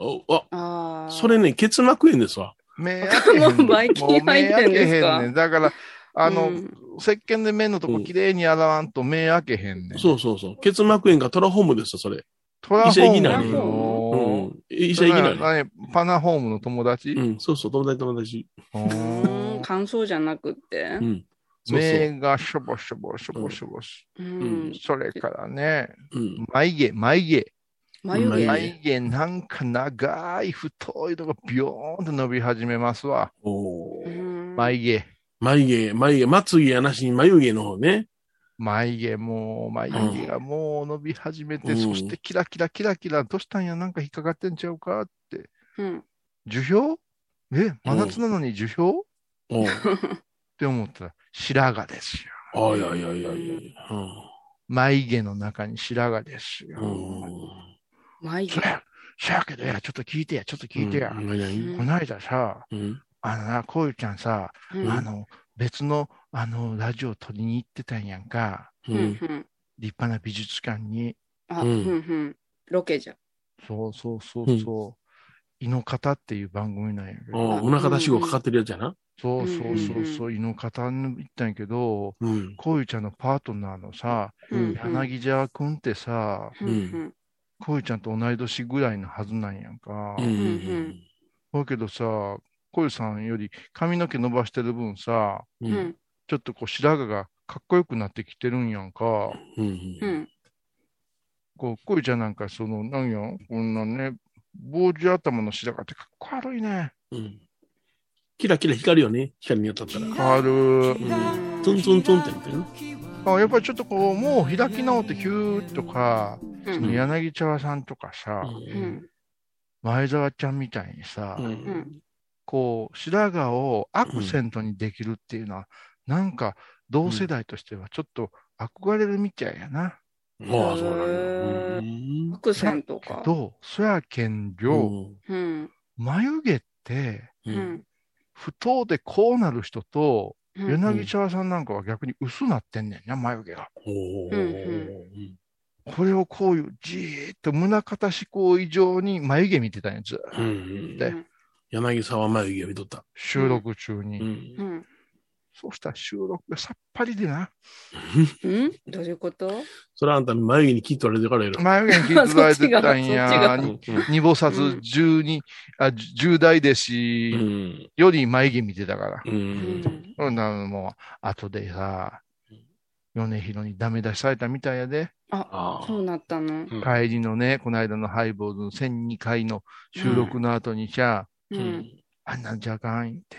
おあ、ああ。それね、結膜炎ですわ。目開けへん。もうばい菌入ってんねん。だから、あの、うん石鹸で目のとこきれいに洗わんと目開けへんねん。そうそうそう。結膜炎がトラホームですよ、それ。トラホ医者行きームなね。のうん。医者行きなね。何？パナホームの友達、うん、そうそう、友達友達。おうーん乾燥じゃなくってう。ん。目がしょぼしょぼしょぼしょぼし。うん。それからね、うん。眉毛、眉毛。眉毛。眉毛なんか長い太いのがビヨーンと伸び始めますわ。お眉毛。眉毛、眉毛、まつげやなしに眉毛の方ね。眉毛もう、眉毛がもう伸び始めて、うんそしてキラキラキラキラ、どうしたんや、なんか引っかかってんちゃうかって。うん。樹氷？え、真夏なのに樹氷、おう って思ったら、白髪ですよ。あいやいやいやいやいや。眉毛の中に白髪ですよ。うん。眉毛。そや、そやけどや、ちょっと聞いてや、ちょっと聞いてや。うんこないださ、うん。あのな、こういうちゃんさ、うんあの、別の、あの、ラジオ撮りに行ってたんやんか。うん。立派な美術館に。あ、ううんんうん。ロケじゃ。そうそうそうそう。井の方っていう番組なんやけど。お腹出し子かかってるやつやな。そうそうそうそう、井の方に行ったんやけど、うん。こういうちゃんのパートナーのさ、うん柳沢くんってさ、うんうん。こういうちゃんと同い年ぐらいのはずなんやんか。うん。うん。だけどさ、こういうさんより髪の毛伸ばしてる分さ、う。うんん。ちょっとこう白髪がかっこよくなってきてるんやんか。うん。うん。こう、こういうちゃんなんかその、なんや、こんなね、坊主頭の白髪ってかっこ悪いね。うん。キラキラ光るよね。光に当たったら。変わる。うん。ツンツンツンってなってるあやっぱりちょっとこう、もう開き直ってヒューッとか、うそのん。柳茶さんとかさ、うん。前澤ちゃんみたいにさ、うん。うん。こう、白髪をアクセントにできるっていうのは、なんか同世代としてはちょっと憧れるみたいやな。ああ、そうなんだ。アクセントか。どうそやけんりうょ、ん。うん。眉毛って。不当でこうなる人と、うん柳沢さんなんかは逆に薄なってんねんな、眉毛が。これをこういうじーっと胸肩思考以上に眉毛見てたんやつ。うん。で柳沢眉毛を見とった。収録中に。うんう。ん。そうしたら収録がさっぱりでな。うん？どういうこと？それはあんた眉毛に切っとられてからやろ。眉毛に聞いてられてたんや。そっちがうんに二菩薩十二、あ、十大弟子うん。より眉毛見てたから。う。うんん。そんなのもう、後でさ、米広にダメ出しされたみたいやで。あ、ああ。そうなったの？うん帰りのね、この間のハイボールの1002回の収録の後にじゃう。うんん。あんなんじゃあかんって。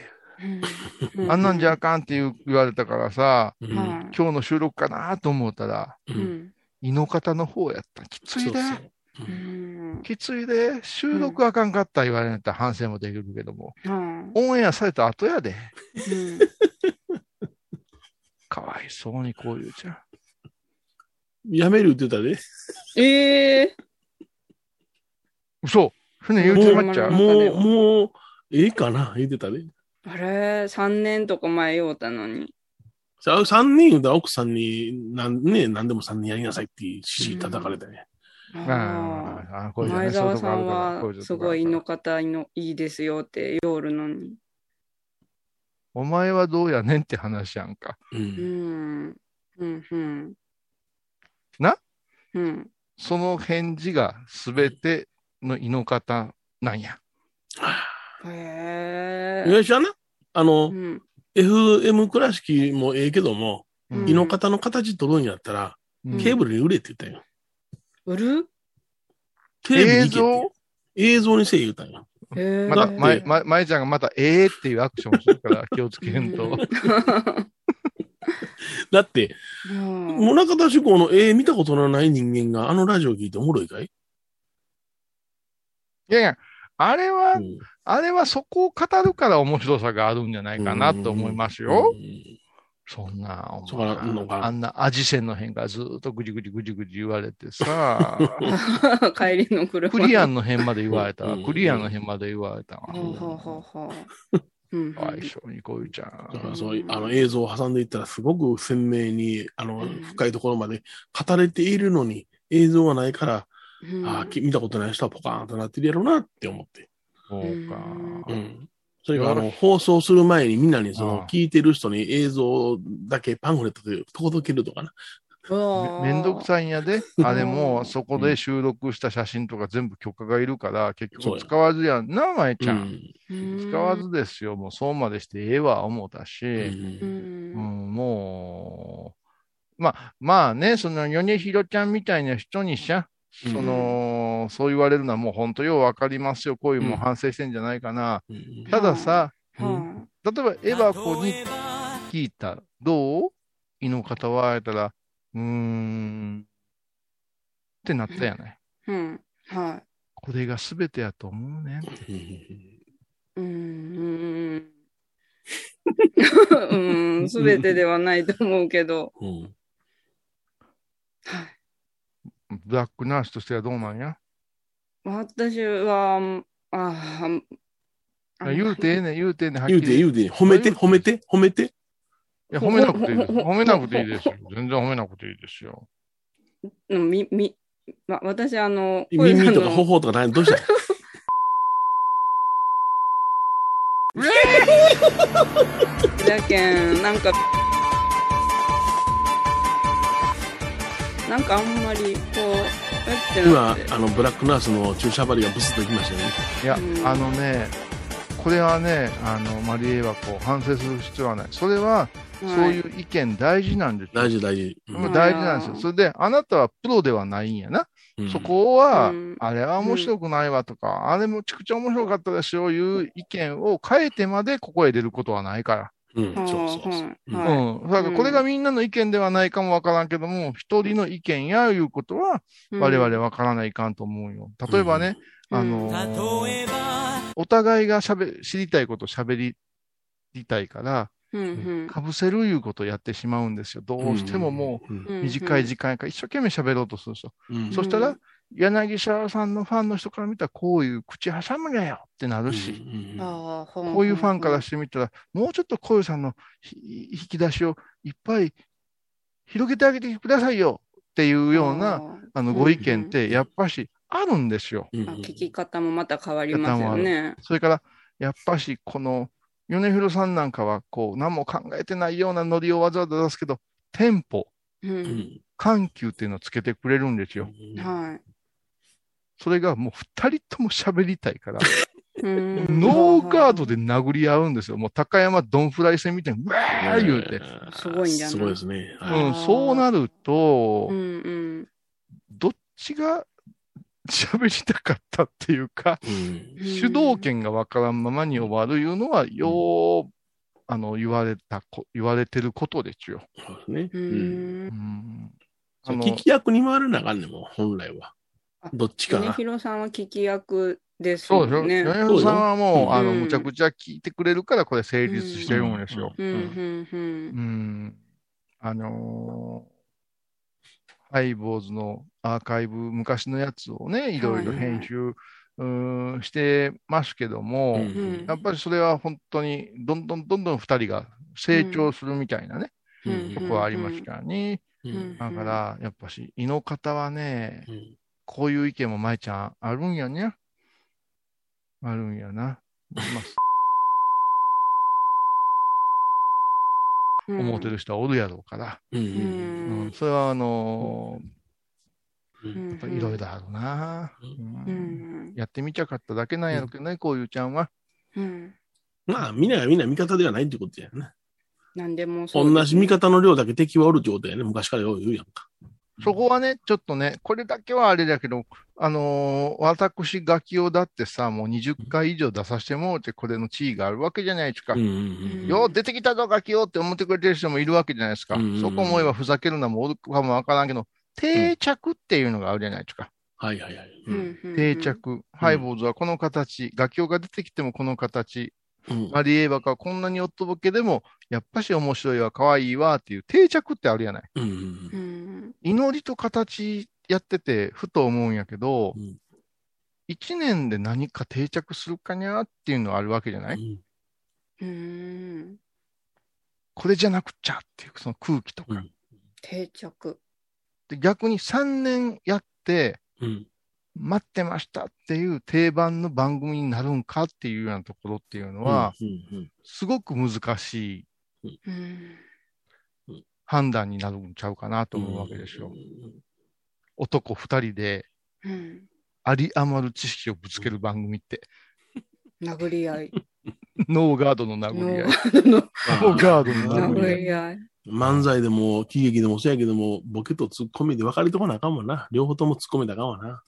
うあんなん じゃあかんって言う言われたからさ、うんはい今日の収録かなと思ったら、う。うんん。胃の方の方やった。きついで。そうそううん。きついで。収録あかんかった言われたら反省もできるけども。うん。オンエアされた後やで。うんかわいそうにこういうじゃん。やめるって言ったで。ええ嘘船言うてまっちゃうももう、もう、ええかな言ってたで。あれ、3年とか前言おうたのに。さあ、三人言うたら奥さんに、なんね、何でも三人やりなさいって指示叩かれたね。あああ、こういうあ。前澤さんはすごい胃の方いのいいですよって言おるのに。お前はどうやねんって話やんか。う。うんん。うん。うん。な？うん。その返事がすべての胃の方なんや。へえ。よしは？な、あのう、ん。FM 倉敷もええけども、うん胃の方の形取るんやったら、うんケーブルに売れって言ったんよ。売る？テレビに映行けって像映像にせえ言うたんよ。へえ。また、だま、ま、まえちゃんがまた、ええっていうアクションをするから気をつけんと。だって、うん宗像志向の絵見たことのない人間があのラジオ聞いておもろいかい、いやいや、あれは、うんあれはそこを語るから面白さがあるんじゃないかなと思いますよ。そんな、おそうかなのかなあんな味線の辺がずーっとぐじぐじぐじぐじ言われてさ、帰りの車。クリアンの辺まで言われたわうんクリアンの辺まで言われたわ。ほうほうほうほう。うん。かわいそうにこういうちゃだからん。そうあの映像を挟んでいったらすごく鮮明に、あの、うん深いところまで語れているのに、映像がないから、うんああ、き見たことない人はポカーンとなってるやろうなって思って。そうか。うん。それから、あの、放送する前にみんなにその、聞いてる人に映像だけパンフレットで届けるとかな。めめんどくい。さいんやで。あれも、うんそこで収録した写真とか全部許可がいるから、結局使わずやんな、まえちゃ。うんん。使わずですよ。もうそうまでしてええわ、思ったし。ううんうんん、もう、まあ、まあね、その、米広ちゃんみたいな人にしゃ、うんその、そう言われるのはもう本当ようわかりますよ。こういうもうんん反省してんじゃないかな。うんたださ、は例えばエバコに聞いた、どう？胃の方は、やったら、うーん、ってなったやない。い。うん。はこれが全てやと思うねんって。い。うん。うん。すべてではないと思うけど。うん。はい。ブラックナースとしてはどうなんや？私は、ああ、あ言うてええねん、言うてええねん、はっきり。言うて、言うて、褒めて、褒めて、褒めて？いや、褒めなくていいです。褒めなくていいですよ。全然褒めなくていいですよ。うんみ、み、わ私、あの、耳とかほ頬とか何、どうした？だけん、なんか、なんかあんまり、こう。今あの、ブラックナースの注射針がブスッといきましたよね。いやう、んあのね、これはね、あの、マリエはこう、反省する必要はない。それは、そういう意見大事なんですよ。大事、大事。これ大事なんですよ。それで、あなたはプロではないんやな。うんそこは、うんあれは面白くないわとか、あれもちくちゃ面白かったですよ、いう意見を変えてまでここへ出ることはないから。うん、はあそうそうそう。ん。だからこれがみんなの意見ではないかもわからんけども、一人の意見やいうことは、我々わからないかんと思うよ。例えばね、うん。あのーお互いがしゃべ、知りたいことを喋りたいから、かぶせるいうことをやってしまうんですよ。どうしてももう短い時間やから一生懸命喋ろうとするんですよ。うん。そしたら、柳沢さんのファンの人から見たら、こういう口挟むなよってなるし、こういうファンからしてみたら、もうちょっと小遊さんのひ引き出しをいっぱい広げてあげてくださいよっていうような、あの、ご意見って、やっぱしあるんですよ。うんあ聞き方もまた変わりますよね。それから、やっぱし、この、米広さんなんかは、こう、何も考えてないようなノリをわざわざ出すけど、テンポ、緩急っていうのをつけてくれるんですよ。はい。それがもう二人とも喋りたいから、うんノーガードで殴り合うんですよ。もう高山ドンフライ戦みたいに、うわー言うて。すごいんじゃないすごいですね。うはいん、そうなるとう、んうんどっちが喋りたかったっていうか、うん主導権がわからんままに終わるいうのは、よう、あの、言われたこ、言われてることですよ。そうですね。ううんうん聞き役に回るなあかんねんもん、本来はあ。どっちか米な。広さんは聞き役ですそうでしょ。よね。米広さんはもう、うんあの、うんむちゃくちゃ聞いてくれるから、これ成立してるんですよ。うんうんううんん。あのーハイボーズのアーカイブ、昔のやつをね、いろいろ編集、うーんしてますけども、うんうんやっぱりそれは本当に、どんどんどんどん二人が成長するみたいなね、うんとこはありますからね。うんだから、やっぱし、胃の方はね、うんこういう意見も舞ちゃんあるんやね。あるんやな。まあ、うん思ってる人はおるやろうから。うんううんんそれは、あのーやっぱいろいろあるな、ううんうんやってみちゃかっただけなんやろうけどね、こういうちゃんは。うんまあ、みんながみんな味方ではないってことやね。なんでもそう同じ味方の量だけ敵はおるってことやね。昔からよう言うやんか。そこはね、ちょっとね、これだけはあれだけど、あのー私、ガキをだってさ、もう20回以上出させてもらって、これの地位があるわけじゃないですか。うんうんよう出てきたぞ、ガキよって思ってくれてる人もいるわけじゃないですか。うんそこ思えばふざけるのもおるかもわからんけど、定着っていうのがあるじゃないですか。はいはいはい。定着。ハイボーズはこの形、ガキオが出てきてもこの形、うん。マリエーバカはこんなにおっとぼけでも、やっぱし面白いわ、可愛いわっていう定着ってあるやない。うんうん祈りと形やってて、ふと思うんやけど、うん。一年で何か定着するかにゃっていうのはあるわけじゃない、うん。うん。これじゃなくっちゃっていう、その空気とか。うん。定着。で逆に3年やって、うん待ってましたっていう定番の番組になるんかっていうようなところっていうのは、すごく難しいうん判断になるんちゃうかなと思うわけですよ。男二人でうんあり余る知識をぶつける番組って、殴り合い。ノーガードの殴り合い。のノーガードの殴殴り合い。漫才でも喜劇でもそうやけども、ボケとツッコミで分かれとこなあかんもんな。両方ともツッコミだかんわな。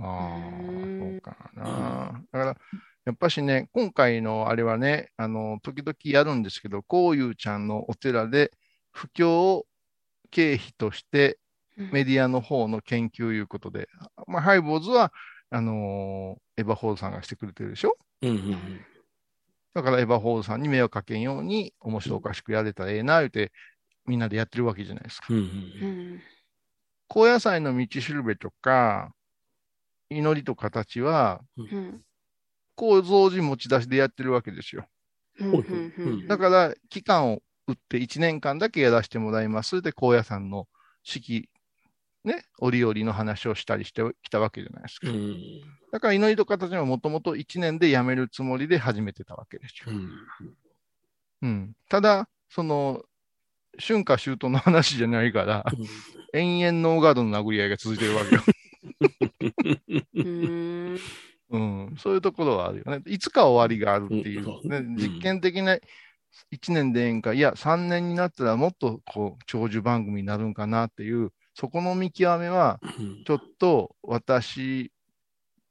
ああ、うんそうかな。だから、やっぱしね、今回のあれはね、あの、時々やるんですけど、こういうちゃんのお寺で、布教経費としてメディアの方の研究いうことで、まあ、ハイボーズは、あのーエヴァホールさんがしてくれてるでしょ？うんうんだからエヴァホールさんに迷惑かけんように、面白おかしくやれたらええな、言うて、みんなでやってるわけじゃないですか。うん。うんうん高野菜の道しるべとか、祈りと形は、うん構造寺持ち出しでやってるわけですよ。だから、期間を打って1年間だけやらせてもらいます。で、高野山の四季、ね、折々の話をしたりしてきたわけじゃないですか。うん。だから、祈りと形はもともと1年でやめるつもりで始めてたわけですよ。うん。うん。ただ、その、春夏秋冬の話じゃないから、延々ノーガードの殴り合いが続いてるわけよ。うん。うん。そういうところはあるよね。いつか終わりがあるっていううん。ね、うん実験的な1年でええんか、いや、3年になったらもっとこう、長寿番組になるんかなっていう、そこの見極めは、うん。ちょっと私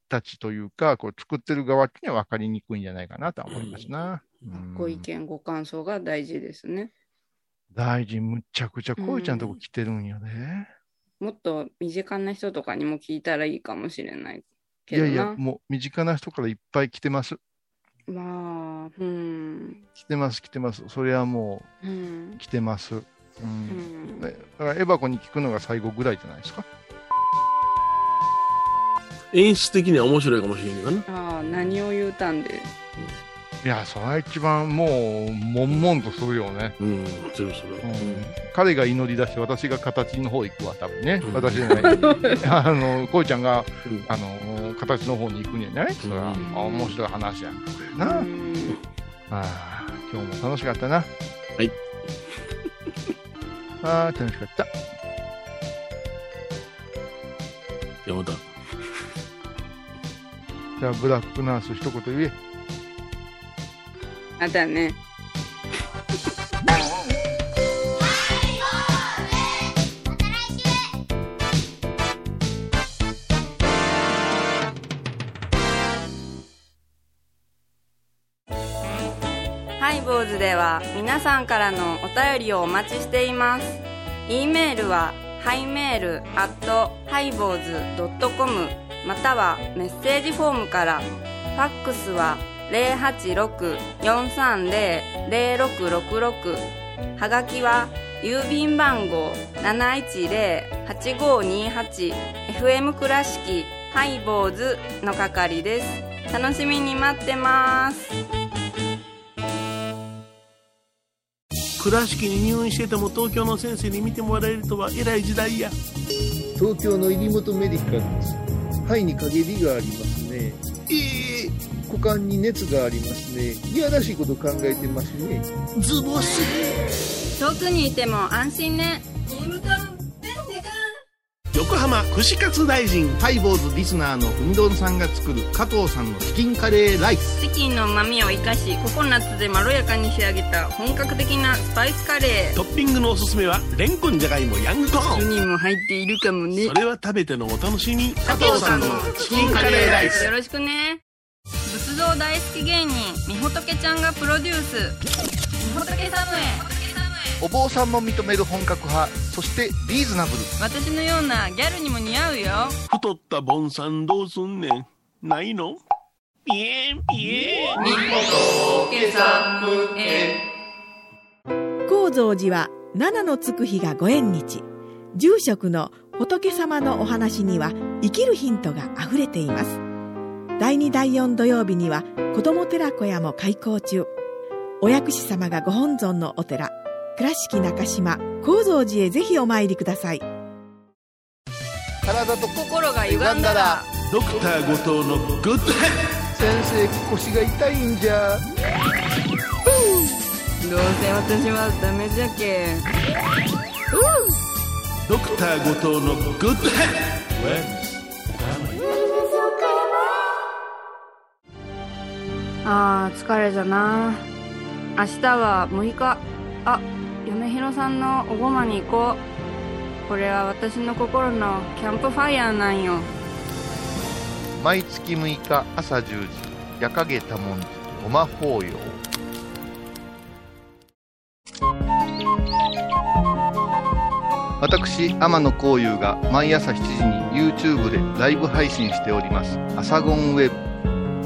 たちというか、こう作ってる側には分かりにくいんじゃないかなとは思いますな。うん。ご意見、ご感想が大事ですね。大臣、むっちゃくちゃこいちゃんとこ来てるんやで。もっと身近な人とかにも聞いたらいいかもしれないけどな。いやいや、もう身近な人からいっぱい来てます。まあ、うん。来てます、来てます。それはもうんう。来てます。う。うんんねだからエバコに聞くのが最後ぐらいじゃないですか。演出的には面白いかもしれんけどね。ああ、何を言うたんで。いや、それは一番もう、悶々とするよね。うん、するする。うん彼が祈り出して私が形の方行くわ、多分ね。うん私じゃない。あの、こいちゃんが、うんあの、形の方に行くんじゃないそれは、うんあ面白い話やなあ、んああ今日も楽しかったな。はい。ああ、楽しかった。山田。じゃあ、ブラックナース一言言え。あだね。拝、ボーズでは皆さんからのお便りをお待ちしています。e メールはハイメールアットハイボーズドットコムまたはメッセージフォームから。ファックスは086-430-0666はがきは郵便番号 710-8528FM 倉敷ハイボーズの係です。楽しみに待ってます。倉敷に入院してても東京の先生に見てもらえるとは偉い時代や。東京の入本メディカルです。肺に陰りがあります股間に熱がありますねいやらしいこと考えてますねズボス。遠くにいても安心ね横浜串カツ大臣。ハイボーズリスナーのうみどんさんが作る加藤さんのチキンカレーライス。チキンの旨味を生かしココナッツでまろやかに仕上げた本格的なスパイスカレートッピングのおすすめは、レンコンじゃがいもヤングコーン。人も入っているかもねそれは食べてのお楽しみ。加藤さんのチキンカレーライスよろしくね仏像大好き芸人みほとけちゃんがプロデュース。みほとけサムへ。お坊さんも認める本格派、そしてリーズナブル。私のようなギャルにも似合うよ。太ったボンさんどうすんねん。ないの？ピエンピエン。みほとけサムへ。高蔵寺は七のつく日がご縁日。住職の仏様のお話には生きるヒントがあふれています第2第4土曜日には子ども寺小屋も開校中。お薬師様がご本尊のお寺倉敷中島・高蔵寺へぜひお参りください。体と心が歪んだらドクター後藤のグッドヘッ先生腰が痛いんじゃ。どうせ私はダメじゃけドクター後藤のグッドあー疲れじゃな。明日は6日。あ嫁ひろさんのおごまに行こう。これは私の心のキャンプファイヤーなんよ。毎月6日朝10時。夜影多文字ごま法要私天野幸雄が毎朝7時に YouTube でライブ配信しております「アサゴンウェブ」「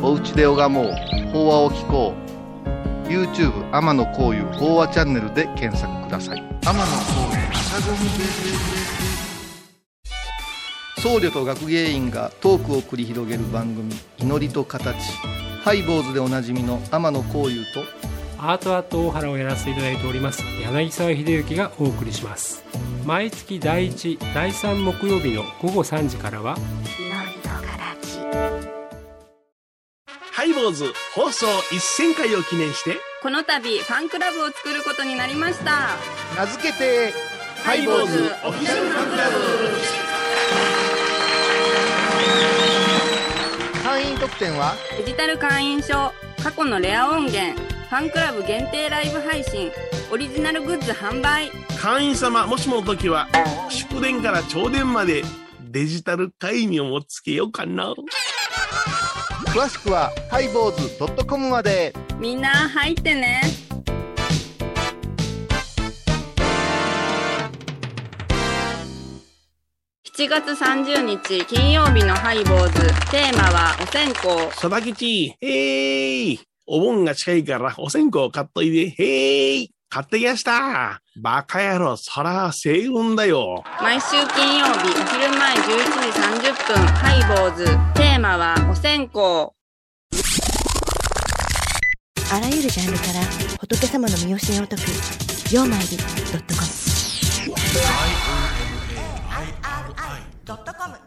おうちで拝もう。法話を聞こう」YouTube 天野幸雄法話チャンネルで検索ください。天野幸雄。アサゴンウェブ僧侶と学芸員がトークを繰り広げる番組「祈りと形」ハイボーズでおなじみの天野幸雄とアートアート大原をやらせていただいております柳沢秀幸がお送りします。毎月第1第3木曜日の午後3時からはハイボーズ放送1000回を記念してこの度ファンクラブを作ることになりました。名付けてハイボーズオフィシャルファンクラ会員特典は？デジタル会員証過去のレア音源ファンクラブ限定ライブ配信オリジナルグッズ販売。ブ会員様もしもの時は祝電から朝電までデジタル会員をつけようかな詳しくはハイボーズ .com まで。みんな入ってね。7月30日金曜日のハイボーズ。テーマはお線香。佐々吉。へい。お盆が近いからお線香買っといで。へい買ってきましたバカ野郎、そら、星雲だよ。毎週金曜日、お昼前11時30分、ハイボーズ。テーマは、お線香。あらゆるジャンルから仏様の身教えを解く、ようまいり .com。i o m a i r i .com